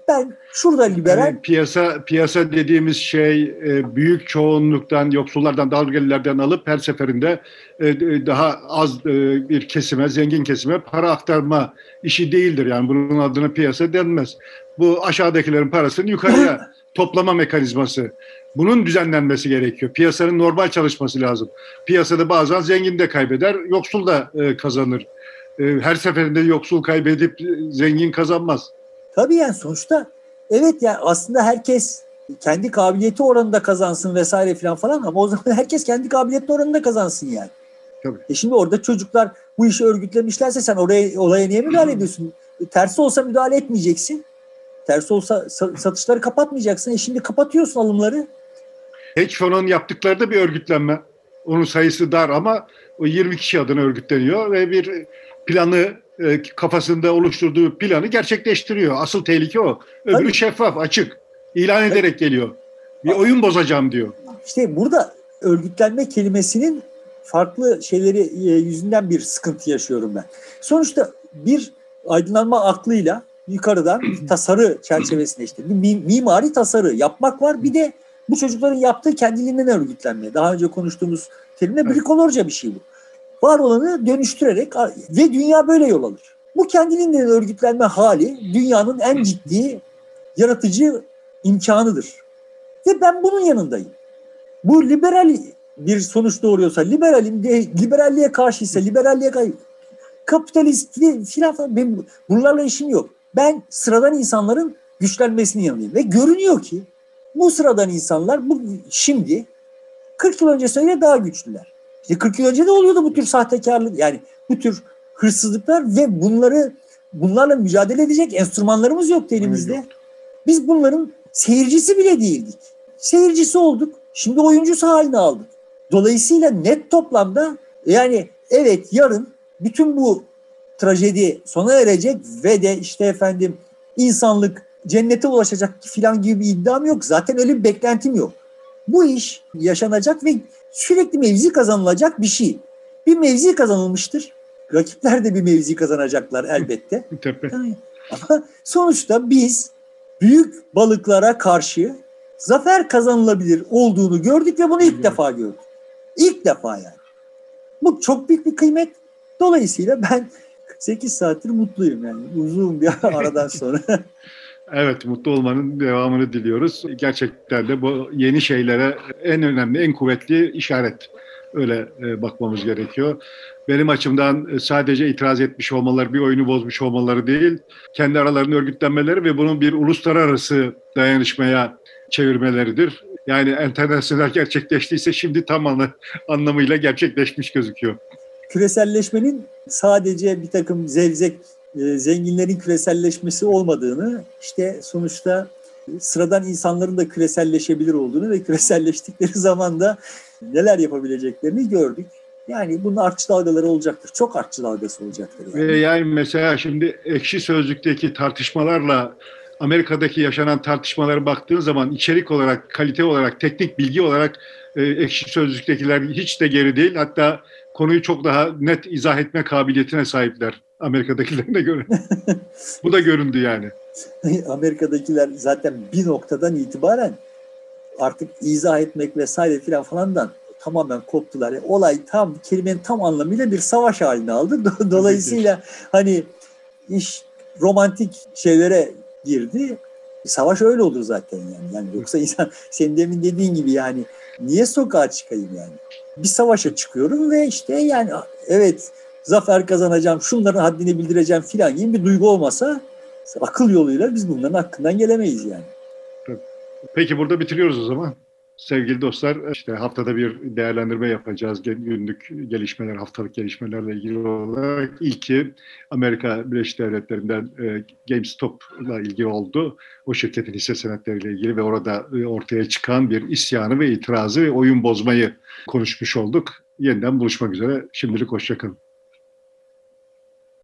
Ben şurada liberal... Yani piyasa piyasa dediğimiz şey e, büyük çoğunluktan, yoksullardan, dalgalilerden alıp her seferinde e, daha az e, bir kesime, zengin kesime para aktarma işi değildir. Yani bunun adına piyasa denmez. Bu aşağıdakilerin parasını yukarıya toplama mekanizması. Bunun düzenlenmesi gerekiyor. Piyasanın normal çalışması lazım. Piyasada bazen zengin de kaybeder, yoksul da e, kazanır. E, her seferinde yoksul kaybedip zengin kazanmaz. Tabii yani sonuçta evet yani aslında herkes kendi kabiliyeti oranında kazansın vesaire falan falan ama o zaman herkes kendi kabiliyeti oranında kazansın yani. Tabii. E şimdi orada çocuklar bu işi örgütlemişlerse sen oraya olaya niye müdahale ediyorsun? Tersi olsa müdahale etmeyeceksin. Tersi olsa satışları kapatmayacaksın. E şimdi kapatıyorsun alımları. Hedge fonun yaptıkları da bir örgütlenme. Onun sayısı dar ama o 20 kişi adına örgütleniyor ve bir planı e, kafasında oluşturduğu planı gerçekleştiriyor. Asıl tehlike o. Öbürü Tabii. şeffaf, açık. İlan ederek geliyor. Bir oyun bozacağım diyor. İşte burada örgütlenme kelimesinin farklı şeyleri e, yüzünden bir sıkıntı yaşıyorum ben. Sonuçta bir aydınlanma aklıyla yukarıdan tasarı çerçevesinde işte bir mimari tasarı yapmak var. Bir de bu çocukların yaptığı kendiliğinden örgütlenme. Daha önce konuştuğumuz terimle brikolorca bir şey bu. Var olanı dönüştürerek ve dünya böyle yol alır. Bu kendiliğinden örgütlenme hali dünyanın en ciddi yaratıcı imkanıdır. Ve ben bunun yanındayım. Bu liberal bir sonuç doğuruyorsa, liberalim de, liberalliğe karşıysa, liberalliğe karşı, kapitalist filan benim bunlarla işim yok. Ben sıradan insanların güçlenmesinin yanındayım. Ve görünüyor ki bu sıradan insanlar bu şimdi 40 yıl önce söyle daha güçlüler. İşte 40 yıl önce de oluyordu bu tür sahtekarlık yani bu tür hırsızlıklar ve bunları bunlarla mücadele edecek enstrümanlarımız yoktu elimizde. Biz bunların seyircisi bile değildik. Seyircisi olduk. Şimdi oyuncusu haline aldık. Dolayısıyla net toplamda yani evet yarın bütün bu trajedi sona erecek ve de işte efendim insanlık cennete ulaşacak filan gibi bir iddiam yok. Zaten öyle bir beklentim yok. Bu iş yaşanacak ve sürekli mevzi kazanılacak bir şey. Bir mevzi kazanılmıştır. Rakipler de bir mevzi kazanacaklar elbette. Ama sonuçta biz büyük balıklara karşı zafer kazanılabilir olduğunu gördük ve bunu ilk defa gördük. İlk defa yani. Bu çok büyük bir kıymet. Dolayısıyla ben 8 saattir mutluyum yani uzun bir aradan sonra. Evet, mutlu olmanın devamını diliyoruz. Gerçekten de bu yeni şeylere en önemli, en kuvvetli işaret. Öyle e, bakmamız gerekiyor. Benim açımdan e, sadece itiraz etmiş olmaları, bir oyunu bozmuş olmaları değil, kendi aralarında örgütlenmeleri ve bunun bir uluslararası dayanışmaya çevirmeleridir. Yani enternasyonel gerçekleştiyse şimdi tam anlamıyla gerçekleşmiş gözüküyor. Küreselleşmenin sadece bir takım zevzek e, zenginlerin küreselleşmesi olmadığını, işte sonuçta sıradan insanların da küreselleşebilir olduğunu ve küreselleştikleri zaman da neler yapabileceklerini gördük. Yani bunun artçı dalgaları olacaktır. Çok artçı dalgası olacaktır. Yani. Ve yani mesela şimdi ekşi sözlükteki tartışmalarla Amerika'daki yaşanan tartışmalara baktığın zaman içerik olarak, kalite olarak, teknik bilgi olarak e, ekşi sözlüktekiler hiç de geri değil. Hatta konuyu çok daha net izah etme kabiliyetine sahipler Amerika'dakilerine göre. Bu da göründü yani. Amerika'dakiler zaten bir noktadan itibaren artık izah etmek vesaire filan falandan tamamen koptular. Yani olay tam kelimenin tam anlamıyla bir savaş halini aldı. Dolayısıyla hani iş romantik şeylere girdi. Savaş öyle olur zaten yani. Yani yoksa insan senin demin dediğin gibi yani niye sokağa çıkayım yani? Bir savaşa çıkıyorum ve işte yani evet zafer kazanacağım, şunların haddini bildireceğim filan gibi bir duygu olmasa akıl yoluyla biz bunların hakkından gelemeyiz yani. Peki burada bitiriyoruz o zaman. Sevgili dostlar, işte haftada bir değerlendirme yapacağız günlük gelişmeler, haftalık gelişmelerle ilgili olarak. İlki Amerika Birleşik Devletleri'nden e, GameStop'la ilgili oldu. O şirketin hisse senetleriyle ilgili ve orada e, ortaya çıkan bir isyanı ve itirazı ve oyun bozmayı konuşmuş olduk. Yeniden buluşmak üzere. Şimdilik hoşçakalın.